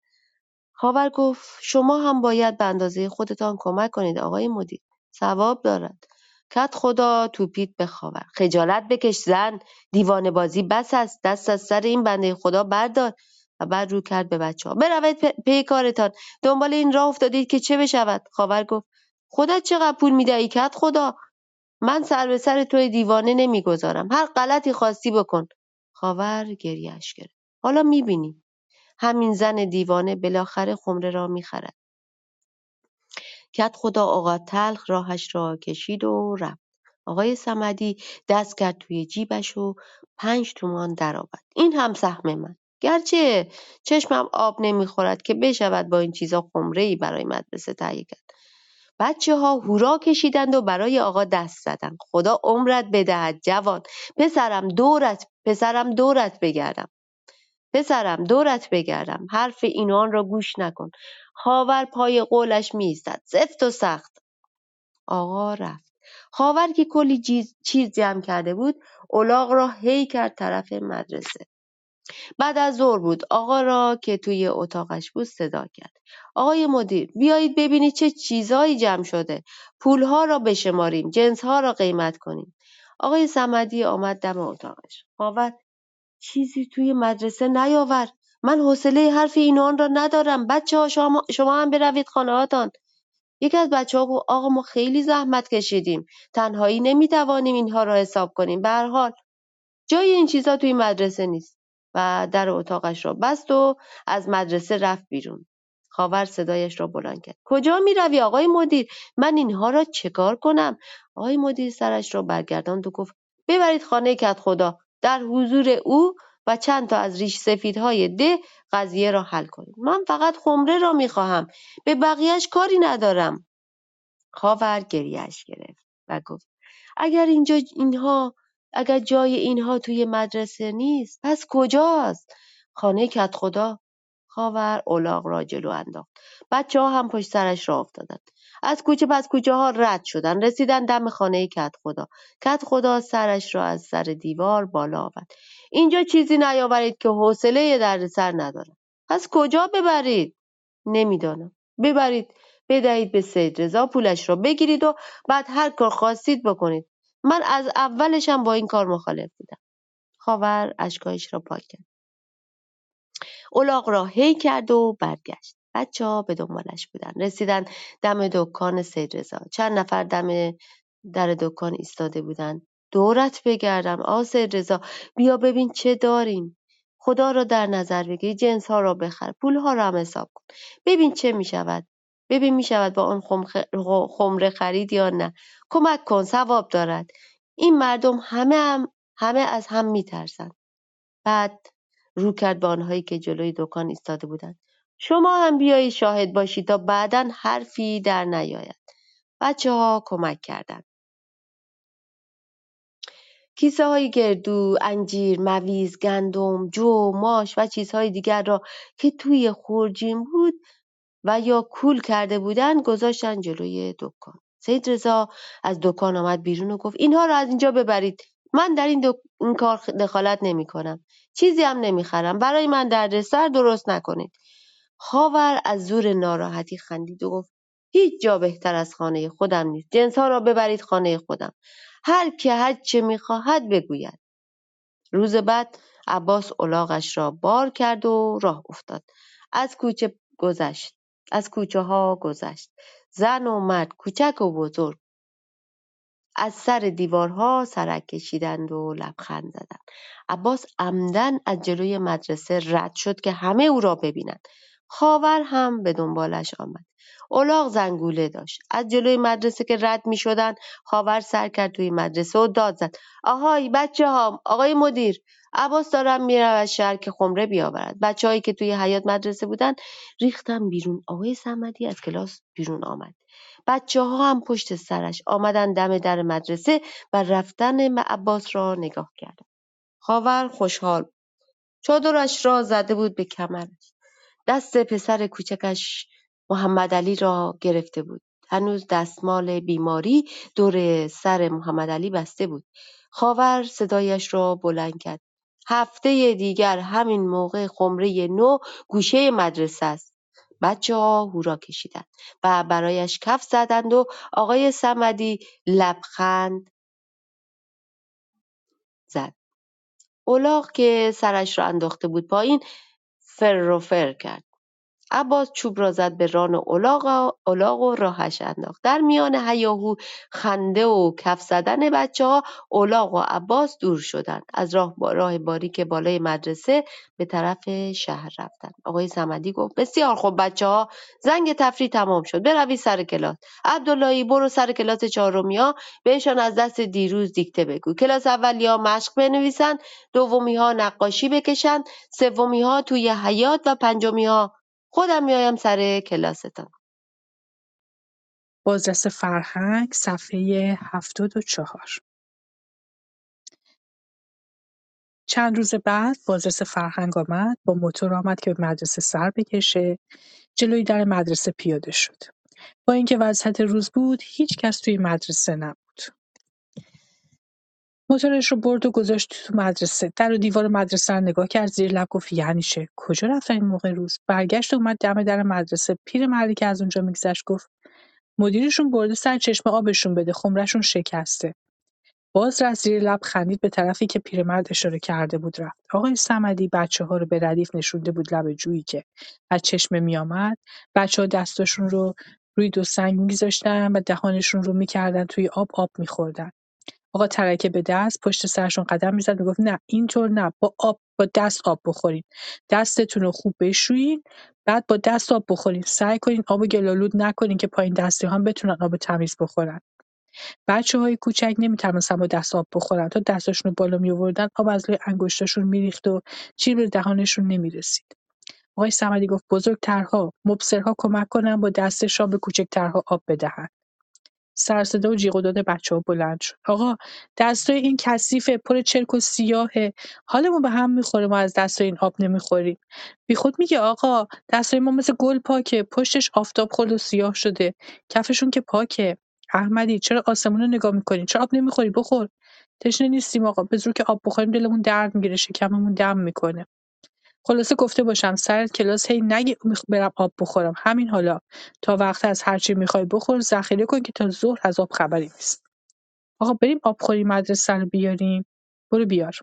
خاور گفت شما هم باید به اندازه خودتان کمک کنید آقای مدیر. ثواب دارد. کت خدا توپید به خاور. خجالت بکش زن. دیوانه بازی بس است دست از سر این بنده خدا بردار. و بعد رو کرد به بچه ها بروید پی کارتان. دنبال این راه افتادید که چه بشود؟ خاور گفت خودت چقدر پول می‌دهی کت خدا؟ من سر به سر توی دیوانه نمی‌گذارم. هر غلطی خواستی بکن. خاور گریهش گرفت. حالا می‌بینی همین زن دیوانه بالاخره خمره را می‌خرد. کدخدا آقا تلخ راهش را کشید و رفت. آقای صمدی دست کرد توی جیبش و پنج تومان درآورد. این هم سهم من. گرچه چشمم آب نمی‌خورد که بشود با این چیزا خمره ای برای مدرسه تهیه کرد. بچه ها هورا کشیدند و برای آقا دست زدند. خدا عمرت بدهد جوان. پسرم دورت پسرم دورت بگردم. پسرم دورت بگردم. حرف اینان را گوش نکن. خاور پای قولش میایستد. سفت و سخت. آقا رفت. خاور که کلی چیز جمع کرده بود الاغ را هی کرد طرف مدرسه. بعد از ظهر بود. آقا را که توی اتاقش بود صدا کرد. آقای مدیر بیایید ببینید چه چیزایی جمع شده. پولها را بشماریم جنسها را قیمت کنیم. آقای صمدی آمد دم اتاقش. خاور چیزی توی مدرسه نیاور. من حوصله حرف اینان را ندارم. بچه ها شما, شما هم بروید خانه هاتان یکی از بچه ها گفت آقا ما خیلی زحمت کشیدیم. تنهایی نمی‌توانیم اینها را حساب کنیم. به هر حال جای این چیزا توی مدرسه نیست. و در اتاقش را بست و از مدرسه رفت بیرون. خاور صدایش را بلند کرد. کجا می روی آقای مدیر؟ من اینها را چکار کنم؟ آقای مدیر سرش را برگرداند و گفت ببرید خانه کت خدا در حضور او و چند تا از ریش سفیدهای ده قضیه را حل کنید من فقط خمره را می خواهم به بقیهش کاری ندارم. خاور گریهش گرفت و گفت اگر اینجا اینها اگر جای اینها توی مدرسه نیست پس کجاست؟ خانه کدخدا. خاور الاغ را جلو انداخت. بچه ها هم پشت سرش را افتادند. از کوچه پس کوچه ها رد شدن. رسیدن دم خانه کت خدا کت خدا سرش را از سر دیوار بالا آورد. اینجا چیزی نیاورید که حوصله سر ندارم. پس کجا ببرید؟ نمی‌دانم. ببرید بدهید به سید رضا پولش را. بگیرید و بعد هر کار خواستید بکنید. من از اولشم با این کار مخالف بودم. خاور اشکایش را پاک کرد. الاغ را هی کرد و برگشت. بچه ها به دنبالش بودن. رسیدن دم دکان سید رضا. چند نفر دم در دکان ایستاده بودند دورت بگردم. آ سید رضا بیا ببین چه داریم. خدا را در نظر بگیر. جنس ها را بخر. پول ها را هم حساب کن. ببین چه می شود ببین می شود با آن خمره خرید یا نه. کمک کن ثواب دارد. این مردم همه هم همه از هم میترسند بعد رو کرد به آنهایی که جلوی دکان ایستاده بودند. شما هم بیایید شاهد باشید تا بعدا حرفی در نیاید. بچه ها کمک کردند. کیسه های گردو، انجیر، مویز، گندم، جو، ماش و چیزهای دیگر را که توی خورجین بود و یا کول کرده بودند گذاشتن جلوی دکان. سید رضا از دکان آمد بیرون و گفت اینها را از اینجا ببرید. من در این, این کار دخالت نمی کنم. چیزی هم نمی‌خرم. برای من دردسر درست نکنید. خاور از زور ناراحتی خندید و گفت هیچ جا بهتر از خانه خودم نیست. جنس ها را ببرید خانه خودم. هر که هر چه می‌خواهد بگوید. روز بعد عباس الاغش را بار کرد و راه افتاد. از کوچه گذشت. از کوچه ها گذشت. زن و مرد کوچک و بزرگ از سر دیوارها سرک کشیدند و لبخند زدند. عباس عمدن از جلوی مدرسه رد شد که همه او را ببینند. خاور هم به دنبالش آمد. الاغ زنگوله داشت. از جلوی مدرسه که رد می شدن خاور سر کرد توی مدرسه و داد زد. آهای بچه ها آقای مدیر عباس دارم می‌رود شهر که خمره بیاورد هایی که توی حیات مدرسه بودن ریختم بیرون آقای سمدی از کلاس بیرون آمد بچه ها هم پشت سرش آمدن دم در مدرسه و رفتن عباس را نگاه کردن خاور خوشحال چادرش را زده بود به کمرش دست پسر کوچکش محمد علی را گرفته بود. هنوز دستمال بیماری دور سر محمد علی بسته بود. خاور صدایش را بلند کرد. هفته دیگر همین موقع خمره نو گوشه مدرسه است. بچه ها هورا کشیدند و برایش کف زدند و آقای سمدی لبخند زد. الاغ که سرش را انداخته بود پایین فر فر کرد. عباس چوب را زد به ران الاغ و راهش انداخت. در میان هیاهو خنده و کف زدن بچه ها الاغ و عباس دور شدند. از راه با راه باریک بالای مدرسه به طرف شهر رفتند. آقای صمدی گفت بسیار خوب بچه ها زنگ تفریح تمام شد. بروید سر کلاس. عبداللهی برو سر کلاس چهارمی ها بهشان از دست دیروز دیکته بگو. کلاس اولی ها مشق بنویسند. دومی ها نقاشی بکشند. سومی ها توی حیات و پنجمی ها خودم میایم سر کلاستان. بازرس فرهنگ صفحه هفتاد و چهار. چند روز بعد بازرس فرهنگ آمد با موتور آمد که به مدرسه سر بکشه. جلوی در مدرسه پیاده شد. با اینکه وسط روز بود هیچ کس توی مدرسه نبود. موتورش رو برد و گذاشت تو مدرسه. در و دیوار مدرسه رو نگاه کرد زیر لب گفت یعنی چه؟ کجا رفتن این موقع روز؟ برگشت و اومد دم در مدرسه. پیر مردی که از اونجا میگذشت گفت مدیرشون برده سر چشمه آبشون بده خمرشون شکسته. باز رفت زیر لب خندید به طرفی که پیرمرد اشاره کرده بود رفت. آقای صمدی بچه ها رو به ردیف نشونده بود لب جویی که از چشمه میآمد. بچه ها دستاشون رو روی دو سنگ میگذاشتن و دهانشون رو می‌کردن توی آب آب میخوردن. آقا ترکه به دست پشت سرشون قدم می‌زد می‌گفت نه اینطور نه با آب با دست آب بخورین دستتون رو خوب بشویین بعد با دست آب بخورین سعی کنین آب گلالود نکنین که پایین دستی هم بتونن آب تمیز بخورن بچه‌های کوچک نمی‌توانستن با دست آب بخورن تا دستاشون رو بالا می‌آوردن آب از روی انگشتاشون میریخت و چیزی به دهانشون نمی‌رسید. آقای صمدی گفت بزرگترها مبصرها کمک کنن با دستشان به کوچکترها آب بدهند. سر صدا و جیغ و داد بچه‌ها بلند شد. آقا دستای این کثیفه پر چرک و سیاهه. حالمون به هم می‌خوره ما از دستای این آب نمی‌خوریم. بیخود میگه آقا دستای ما مثل گل پاکه پشتش آفتاب خورد و سیاه شده. کفشون که پاکه. احمدی چرا آسمون رو نگاه می‌کنی؟ چرا آب نمی‌خوری؟ بخور. تشنه نیستیم آقا به زور که آب بخوریم دلمون درد می‌گیره شکممون دم می‌کنه. خلاصه گفته باشم سر کلاس هی نگی برم آب بخورم. همین حالا. تا وقت از هرچی می‌خوای بخور ذخیره کن که تا ظهر از آب خبری نیست. آقا بریم آبخوری مدرسه رو بیاریم. برو بیار.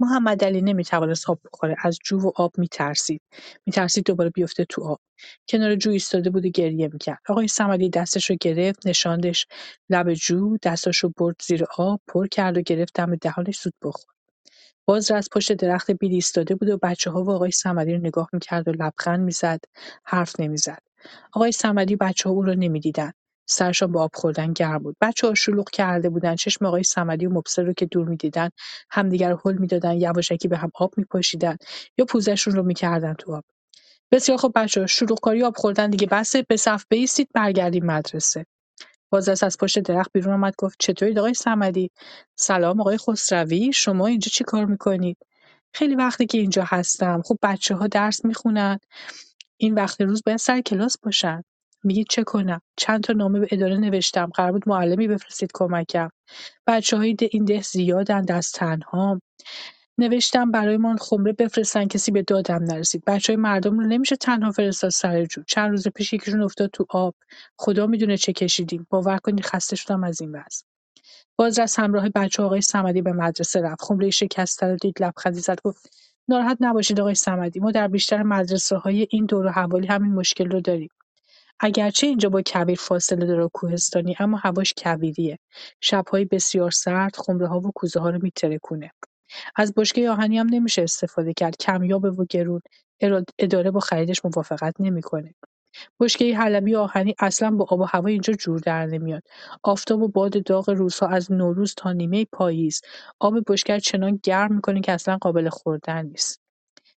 محمد علی نمی‌توانست آب بخوره. از جو و آب میترسید. میترسید دوباره بیفته تو آب. کنار جو ایستاده بود و گریه می‌کرد. آقای صمدی دستش رو گرفت نشاندش. لب جو دستش برد زیر آب پر کرد و گرفت دم دهانش زود بخور باز از پشت درخت بید ایستاده بود و بچه‌ها و آقای صمدی رو نگاه می‌کرد و لبخند می‌زد، حرف نمی‌زد. آقای صمدی بچه‌ها او را نمی‌دیدند. سرشان به آب خوردن گرم بود. بچه‌ها شلوغ کرده بودند. چشم آقای صمدی و مبصر رو که دور می‌دیدند، همدیگر رو هل می‌دادند، یواشکی به هم آب می‌پاشیدند یا پوزشون رو می‌کردند تو آب. بسیار خب بچه‌ها شلوغکاری آب خوردن دیگه بسه به صف بایستید برگردیم مدرسه. بازرس از پشت درخت بیرون آمد گفت چطورید آقای صمدی؟ سلام آقای خسروی شما اینجا چی کار می‌کنید؟ خیلی وقتی که اینجا هستم. خب بچه ها درس می‌خونن. این وقت روز باید سر کلاس باشن. میگید چه کنم؟ چند تا نامه به اداره نوشتم. قرار بود معلمی بفرستید کمکم. بچه های این ده زیادن دست تنها نوشتم برایمان خمره بفرستن کسی به دادم نرسید. بچه های مردم رو نمیشه تنها فرستاد سر جو چند روز پیش یکیشون افتاد تو آب. خدا می‌دونه چه کشیدیم. باور کنید خسته شدم از این وضع. باز از همراه بچه آقای صمدی به مدرسه رفت. خمره شکسته رو دید لبخندی زد گفت ناراحت نباشید آقای صمدی ما در بیشتر مدرسه های این دور و حوالی همین مشکل رو داریم. اگرچه اینجا با کویر فاصله داره کوهستانی اما هواش کویریه. شبهای بسیار سرد خمره ها و کوزه ها رو میترکونه. از بشکه آهنی هم نمیشه استفاده کرد. کمیابه و گرون اداره با خریدش موافقت نمی‌کنه. بشکه حلبی آهنی اصلا با آب و هوای اینجا جور در نمیاد. آفتاب و باد داغ روزها از نوروز تا نیمه پاییز. آب بشکه چنان گرم می‌کنه که اصلا قابل خوردن نیست.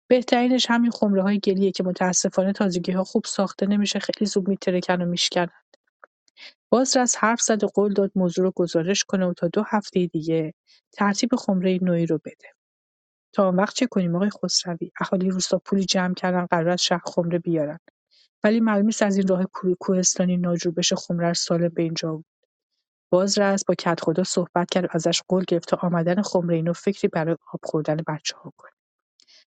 بهترینش همین خمره های گلیه که متاسفانه تازگی ها خوب ساخته نمیشه. خیلی زود میترکن و میشکنن. بازرس حرف زد و قول داد موضوع رو گزارش کنه و تا دو هفته دیگه ترتیب خمره نوعی رو بده. تا آن وقت چه کنیم آقای خسروی؟ اهالی روستا پولی جمع کردن قرار از شهر خمره بیارن. ولی معلوم از این راه کوهستانی ناجور بشه خمره سالم به اینجا آورد. بازرس با کدخدا صحبت کرد و ازش قول گرفت تا آمدن خمره اینو فکری برای آب خوردن بچه ها کنه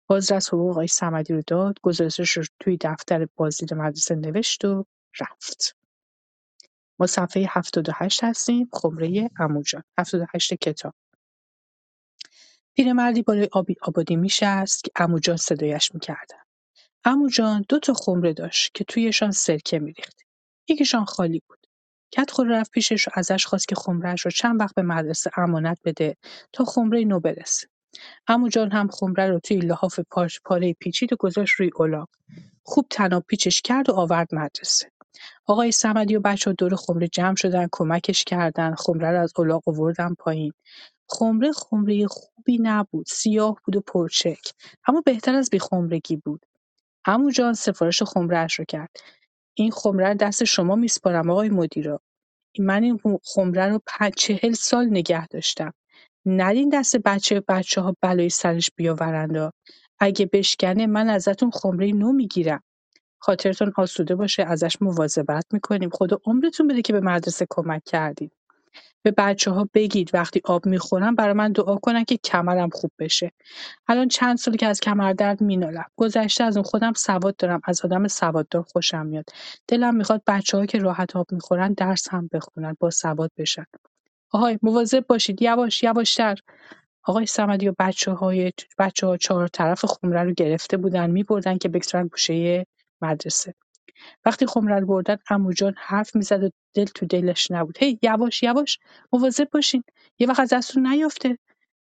بازرس حقوق آقای صمدی رو داد گزارشش رو توی دفتر بازدید مدرسه نوشت و رفت. ما صفحه 78 هستیم خمره عموجان 78 کتاب. پیرمردی بالای آبی آبادی میشست که عموجان صدایش می‌کردن عموجان دو تا خمره داشت که تویشان سرکه میریخت. یکیشان خالی بود. کدخور رفت پیشش و ازش خواست که خمرهاش رو چند وقت به مدرسه امانت بده تا خمره نو برسه. عموجان هم خمره رو توی لحاف پارچ پاره پیچید و گذاشت روی الاغ خوب طناب پیچش کرد و آورد مدرسه. آقای صمدی و بچه‌ها دور خمره جمع شدن کمکش کردن. خمره رو از الاغ آوردن پایین. خمره خمره خوبی نبود. سیاه بود و پرچک. اما بهتر از بیخمرگی بود. عموجان سفارش خمرهاش رو کرد. این خمره رو دست شما میسپارم آقای مدیرا. من این خمره رو پنج چهل سال نگه داشتم. ندین دست بچه بچه ها بلایی سرش بیاورند. اگه بشکنه من ازتون خمره نو می‌گیرم. خاطرتون آسوده باشه ازش مواظبت می‌کنیم. خدا عمرتون بده که به مدرسه کمک کردید. به بچه ها بگید وقتی آب می‌خورن برای من دعا کنن که کمرم خوب بشه. الان چند ساله که از کمردرد مینالم. گذشته از اون خودم سواد دارم از آدم سواددار خوشم میاد. دلم می‌خواد بچه‌ها که راحت آب می‌خورن درس هم بخونن با سواد بشن. آهای مواظب باشید. یواش یواشتر. آقای صمدی و بچه های بچه ها چهار طرف خمره رو گرفته بودن میبردن که بگذارن گوشه مدرسه. وقتی خمره رو بردن عمو جان حرف می‌زد و دل تو دلش نبود. هی یواش یواش مواظب باشین. یه وقت از نیافته.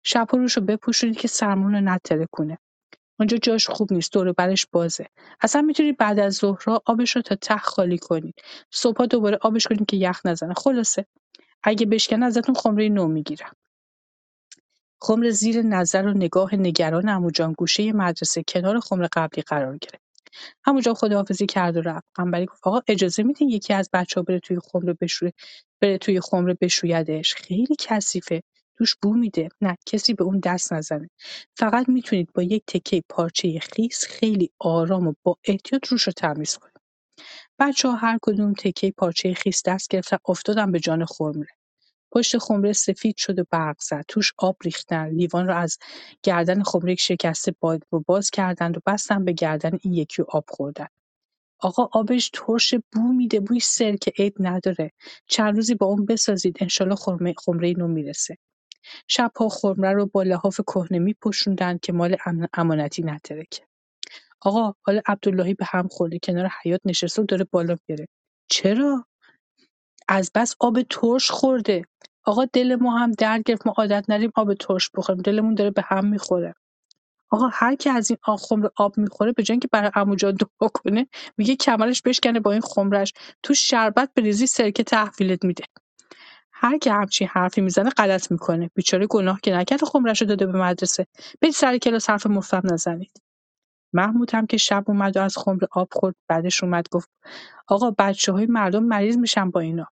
شب و روشو بپوشونید که سرمون رو نترکونه اونجا جاش خوب نیست دور برش بازه. اصلا می‌تونید بعد از ظهرها آبش رو تا ته خالی کنید صبحها دوباره آبش کنید که یخ نزنه. خلاصه. اگه بشکنه ازتون خمره نو می‌گیرم. خمره زیر نظر و نگاه نگران عموجان گوشه مدرسه کنار خمره قبلی قرار گرفت. همونجا خداحافظی کرد و رفت. قنبری گفت آقا اجازه میدین یکی از بچه ها بره توی خمره بشوره بره توی خمره بشویدش؟ خیلی کثیفه. توش بو میده. نه کسی به اون دست نزنه. فقط می‌تونید با یک تکه پارچه خیس خیلی آرام و با احتیاط روش رو تمیز کنید. بچه ها هر کدوم تکه پارچه خیس دست گرفتن افتادن به جان خمره پشت خمره سفید شد و برق زد. توش آب ریختن. لیوان را از گردن خمره شکسته باز کردند و بستن به گردن این یکی آب خوردن. آقا آبش ترش بو میده. بوی سرکه عیب نداره. چند روزی با اون بسازید انشالله خمره, خمره نو می‌رسه. شبها خمره رو با لحاف کهنه میپوشوندن که مال امانتی نترکه آقا حالا عبداللهی به هم خورده. کنار حیاط نشسته و داره بالا میاره چرا؟ از بس آب ترش خورده. آقا دل ما هم درد گرفت ما عادت نداریم آب ترش بخوریم. دلمون داره به هم می‌خوره. آقا هر کی از این آ- خمر آب می‌خوره به جای اینکه برای عمو جان دعا کنه میگه کمرش بشکنه با این خمرش. تو شربت بریزی سرکه تحویلت میده. هر کی همچین حرفی می‌زنه غلط می‌کنه. بیچاره گناه که نکرده خمرش رو داده به مدرسه. برید سر کلاس حرف مفهم نزنید. محمود هم که شب اومد و از خمر آب خورد بعدش اومد گفت آقا بچه های مردم مریض میشن با اینا.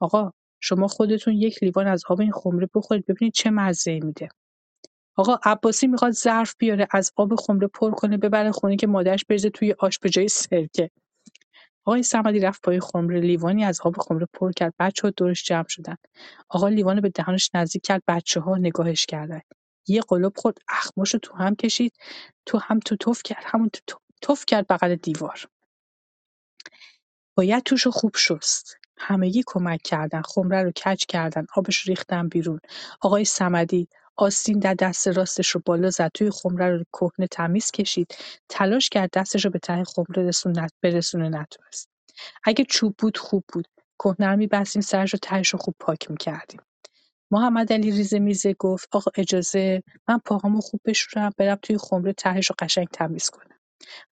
آقا شما خودتون یک لیوان از آب این خمره بخورید ببینید چه مزه‌ای میده. آقا عباسی می‌خواد ظرف بیاره از آب خمره پر کنه ببره خونه که مادرش بریزه توی آش به جای سرکه. آقای صمدی رفت پای خمره لیوانی از آب خمره پر کرد بچه ها دورش جمع شدن. آقا لیوانو به دهانش نزدیک کرد بچه ها نگاهش کردن. یه قلب خورد اخماشو تو هم کشید تو هم تو توف کرد همون تو توف کرد بغل دیوار. باید توشو خوب شست. همگی کمک کردن خمره رو کج کردن آبش ریختن بیرون. آقای صمدی آستین در دست راستش رو بالا زد توی خمره رو کهنه تمیز کشید. تلاش کرد دستش رو به ته خمره رسون برسونه نتونست. اگه چوب بود خوب بود. کهنه رو میبستیم سرش رو تهش رو خوب پاک می‌کردیم. محمد علی ریزه میزه گفت آقا اجازه من پاهامو خوب بشورم برم توی خمره تهش رو قشنگ تمیز کنم.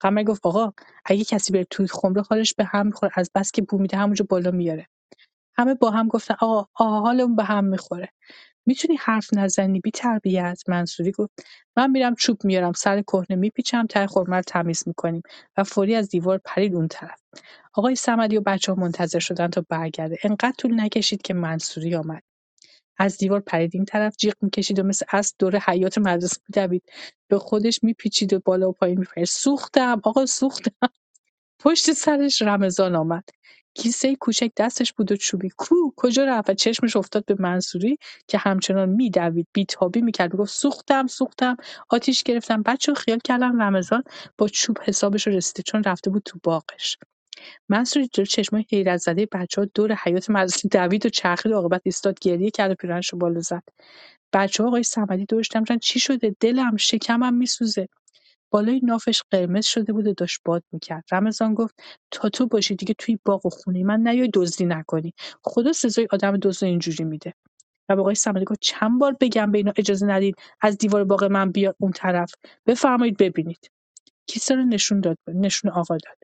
قمر گفت آقا اگه کسی بره توی خمره حالش به هم می‌خوره از بس که بو میده همونجا بالا میاره. همه با هم گفتن آقا آقا حالمون به هم می‌خوره. می‌تونی حرف نزنی بی تربیت؟ منصوری گفت. من میرم چوب میارم سر کهنه میپیچم ته خرمه رو تمیز می‌کنیم و فوری از دیوار پرید اون طرف. آقای صمدی و بچه ها منتظر شدن تا برگرده. انقدر طول نکشید که منصوری آمد. از دیوار پرید این طرف جیغ می‌کشید و مثل اسب دور حیاط مدرسه میدوید به خودش میپیچید و بالا و پایین میپرید. سوختم آقا سوختم. پشت سرش رمضان آمد. کیسه کوچک دستش بود و چوبی. کو کجا رفت؟ و چشمش افتاد به منصوری که همچنان میدوید. بیتابی می‌کرد. می‌گفت سوختم سوختم. آتیش گرفتم. بچه خیال کردم رمضان با چوب حسابش رسیده چون رفته بود تو باغش. منصوری جلو چشمای حیرت زده بچه ها دور حیات مدرسه دوید و چرخید و عاقبت ایستاد گریه کرد و پیرهنش رو بالا زد. بچه ها آقای صمدی دورش جمع چی شده؟ دلم شکمم میسوزه. بالای نافش قرمز شده بود و داشت باد می‌کرد. رمضان گفت تا تو باشی دیگه توی باغ و خونه من نیای دزدی نکنی. خدا سزای آدم دزد اینجوری میده. و به آقای صمدی گفت چند بار بگم به اینا اجازه ندید از دیوار باغ من بیاد اون طرف. بفرمایید ببینید. کیسه رو نشون داد نشون آقا داد.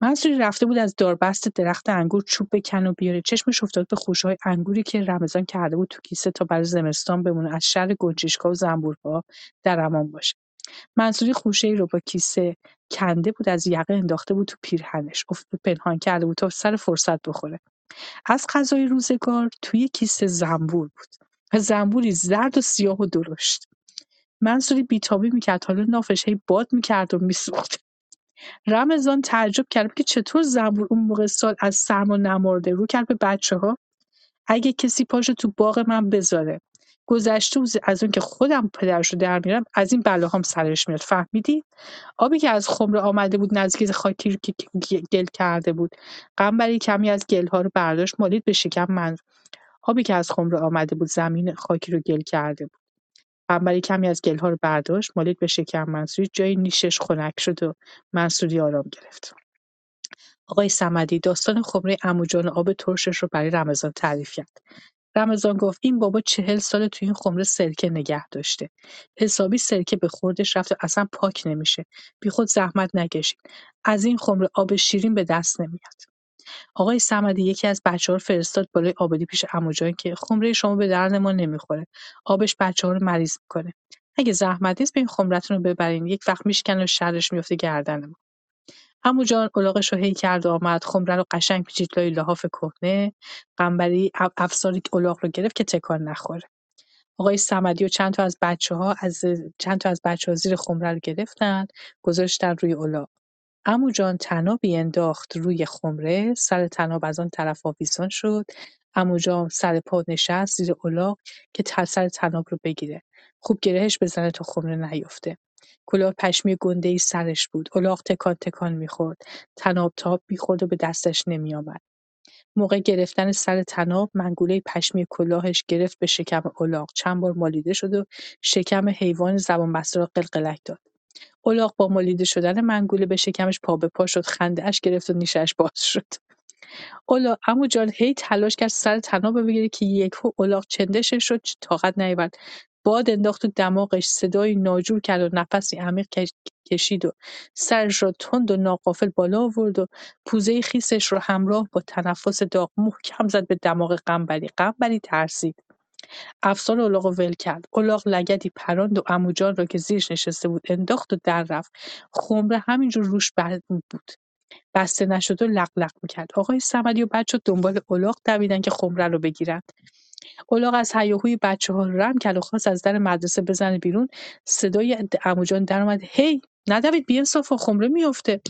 منصوری رفته بود از داربست درخت انگور چوب بکنه و بیاره. چشمش افتاد به خوشهای انگوری که رمضان کرده بود تو کیسه تا برای زمستان بمونه. از شر گنجشکا و زنبورها در امان باشه. منصوری خوشهای رو با کیسه کنده بود از یقه انداخته بود تو پیرهنش. افت پنهان کرده بود تا سر فرصت بخوره. از غذای روزگار توی کیسه زنبور بود. زنبوری زرد و سیاه و درشت. منصوری بیتابی می‌کرد. حالا نافش هی باد می‌کرد و میسوخت. رمضان تعجب کرد. که چطور زنبور اون موقع سال از سرما نمرده؟ رو کرد به بچه ها اگه کسی پاشو تو باغ من بذاره. گذشته از اون که خودم پدرشو در میارم از این بلاهام سرش میاد. فهمیدی؟ آبی که از خمره آمده بود نزدیک خاکی رو که گل کرده بود. قنبری کمی از گلها رو برداشت. مالید به شکم من. آبی که از خمره آمده بود زمین خاکی رو گل کرده بود. قنبری کمی از گلها رو برداشت مالید به شکم منصوری جای نیشش خنک شد و منصوری آرام گرفت آقای صمدی داستان خمره عموجان و آب ترشش رو برای رمضان تعریف کرد. رمضان گفت این بابا چهل ساله تو این خمره سرکه نگه داشته. حسابی سرکه به خوردش رفته اصلا پاک نمیشه. بی خود زحمت نکشید. از این خمره آب شیرین به دست نمیاد. آقای صمدی یکی از بچه ها رو فرستاد بالای آبادی پیش عموجان که خمره شما به درد ما نمی‌خوره. آبش بچه ها رو مریض می‌کنه. اگه زحمت نیست این خمرتون رو ببرین یک وقت میشکنه و شرش میفته گردن ما. عموجان الاغش رو هی کرد و آمد خمره رو قشنگ پیچید لای لحاف کهنه قنبری افساری الاغ رو گرفت که تکان نخوره آقای صمدی و چند تا از بچه ها از چند تا از بچه ها زیر خمره رو گرفتن گذاشتن روی الاغ عمو جان تنابی انداخت روی خمره سر تناب از آن طرف آویزان شد. عمو جان سر پا نشست زیر الاغ که سر تناب رو بگیره. خوب گرهش بزنه تا خمره نیفته کلاه پشمی ای سرش بود. الاغ تکان تکان می‌خورد. تناب تاب می‌خورد و به دستش نمیآمد. موقع گرفتن سر تناب منگوله پشمی کلاهش گرفت به شکم الاغ چند بار مالیده شد و شکم حیوان زبان بسته را قلقلک داد. الاغ با مالیده شدن منگوله به شکمش پا به پا شد خندهاش گرفت و نیشش باز شد. اولا جان هی تلاش کرد سر طنابو بگیره که یکهو الاغ چندشش شد طاقت نیاورد. باد انداخت تو دماغش صدایی ناجور کرد و نفسی عمیق کشید و سرش را تند و ناقافل بالا آورد و پوزه خیسش را همراه با تنفس داغ محکم زد به دماغ قنبری قنبری ترسید. افسار الاغ ول کرد. الاغ لگدی پراند و عموجان را که زیرش نشسته بود انداخت و در رفت. خمره همینجور روش بود. بسته نشد و لق لق می‌کرد. آقای صمدی و بچه دنبال الاغ دویدن که خمره رو بگیرن الاغ از هیاهوی بچه ها رم کرد و خواست از در مدرسه بزنه بیرون. صدای عموجان در اومد. هی! ندوید بیانصافا خمره میافته.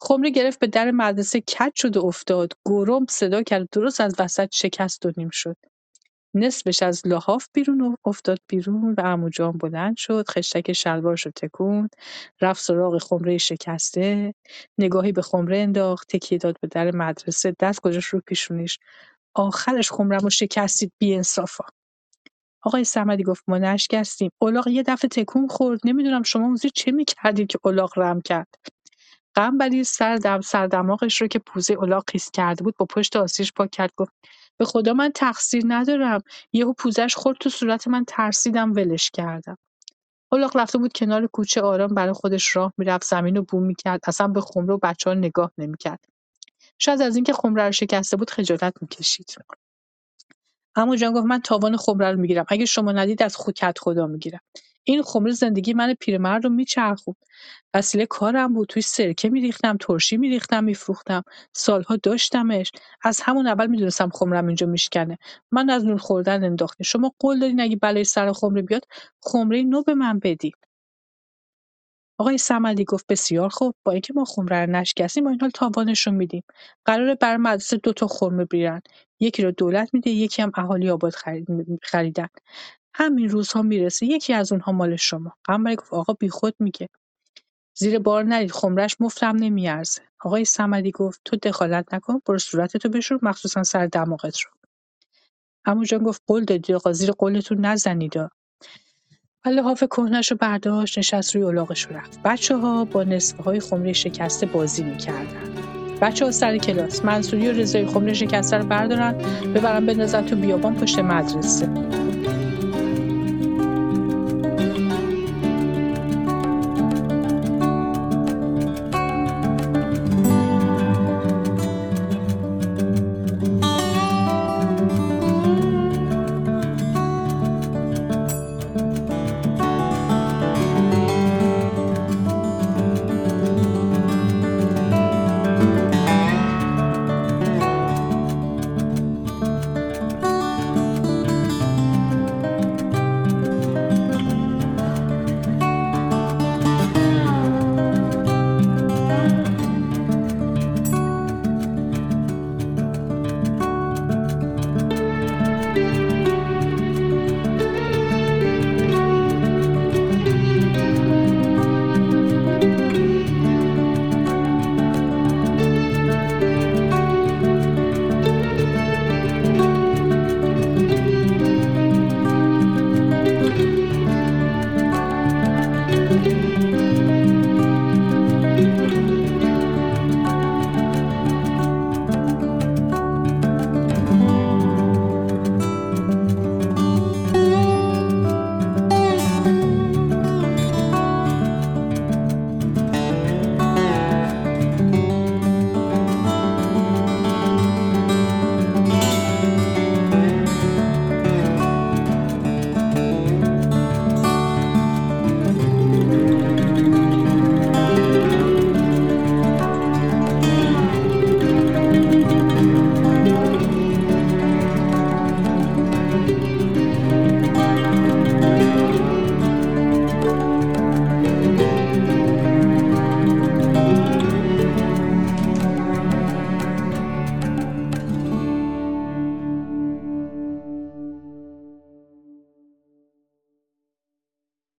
خمره گرفت به در مدرسه کج شد و افتاد. گرم صدا کرد. درست از وسط شکست و نیم شد. نصفش از لحاف بیرون افتاد بیرون و عموجان بلند شد خشتک شلوارش رو تکوند رفت سراغ خمره شکسته نگاهی به خمره انداخت تکیه داد به در مدرسه دست گذاشت رو پیشونیش. آخرش خمرم رو شکستید انصافا آقای صمدی گفت ما نشکستیم. الاغ یه دفعه تکون خورد. نمی‌دونم شما موزی چه می‌کردید که الاغ رم کرد. قنبری سر دم سر دماغش رو که پوزه الاغ خیس کرده بود با پشت آسیش پاک کرد گفت به خدا من تقصیر ندارم. یهو پوزش خورد تو صورت من ترسیدم ولش کردم. الاغ رفته بود کنار کوچه آرام برای خودش راه می‌رفت زمین رو بوم می‌کرد اصلا به خمره و بچه ها نگاه نمی‌کرد. شاید از اینکه خمره رو شکسته بود خجالت می‌کشید. اما جان گفت من تاوان خمره رو می‌گیرم. اگه شما ندید از خود خدا می‌گیرم. این خمره زندگی من پیرمرد رو میچرخوند. وسیله کارم بود توی سرکه میریختم ترشی میریختم میفروختم. سالها داشتمش. از همون اول می‌دونستم خمرم اینجا میشکنه. من از نون خوردن انداختیم شما قول دارین اگه بلای سر خمره بیاد خمره نو به من بدی آقای صمدی گفت بسیار خوب. با اینکه ما خمره رو نشکستیم با این حال تاوانشون میدیم. قراره بر مدرسه دو تا خرمه بیارن. یکی رو دولت میده یکی هم اهالی آباد خریدن. همین روزها می‌رسه. یکی از اونها مال شما. قمری گفت آقا بیخود میگه. زیر بار نرید. خمرش مفتم نمیارزه. آقای صمدی گفت تو دخالت نکن. برو صورتتو بشور. مخصوصا سر دماغت رو. عمو جان گفت قول دادی آقا. زیر قولتون نزنید. ولی لحاف کهنش رو برداشت. نشست روی الاغش و رفت. بچه ها با نصفه های خمره شکسته بازی می‌کردن. بچه ها سر کلاس. منصوری و رضای خمره شکسته رو بردارن. ببرن بندازن تو بیابان پشت مدرسه.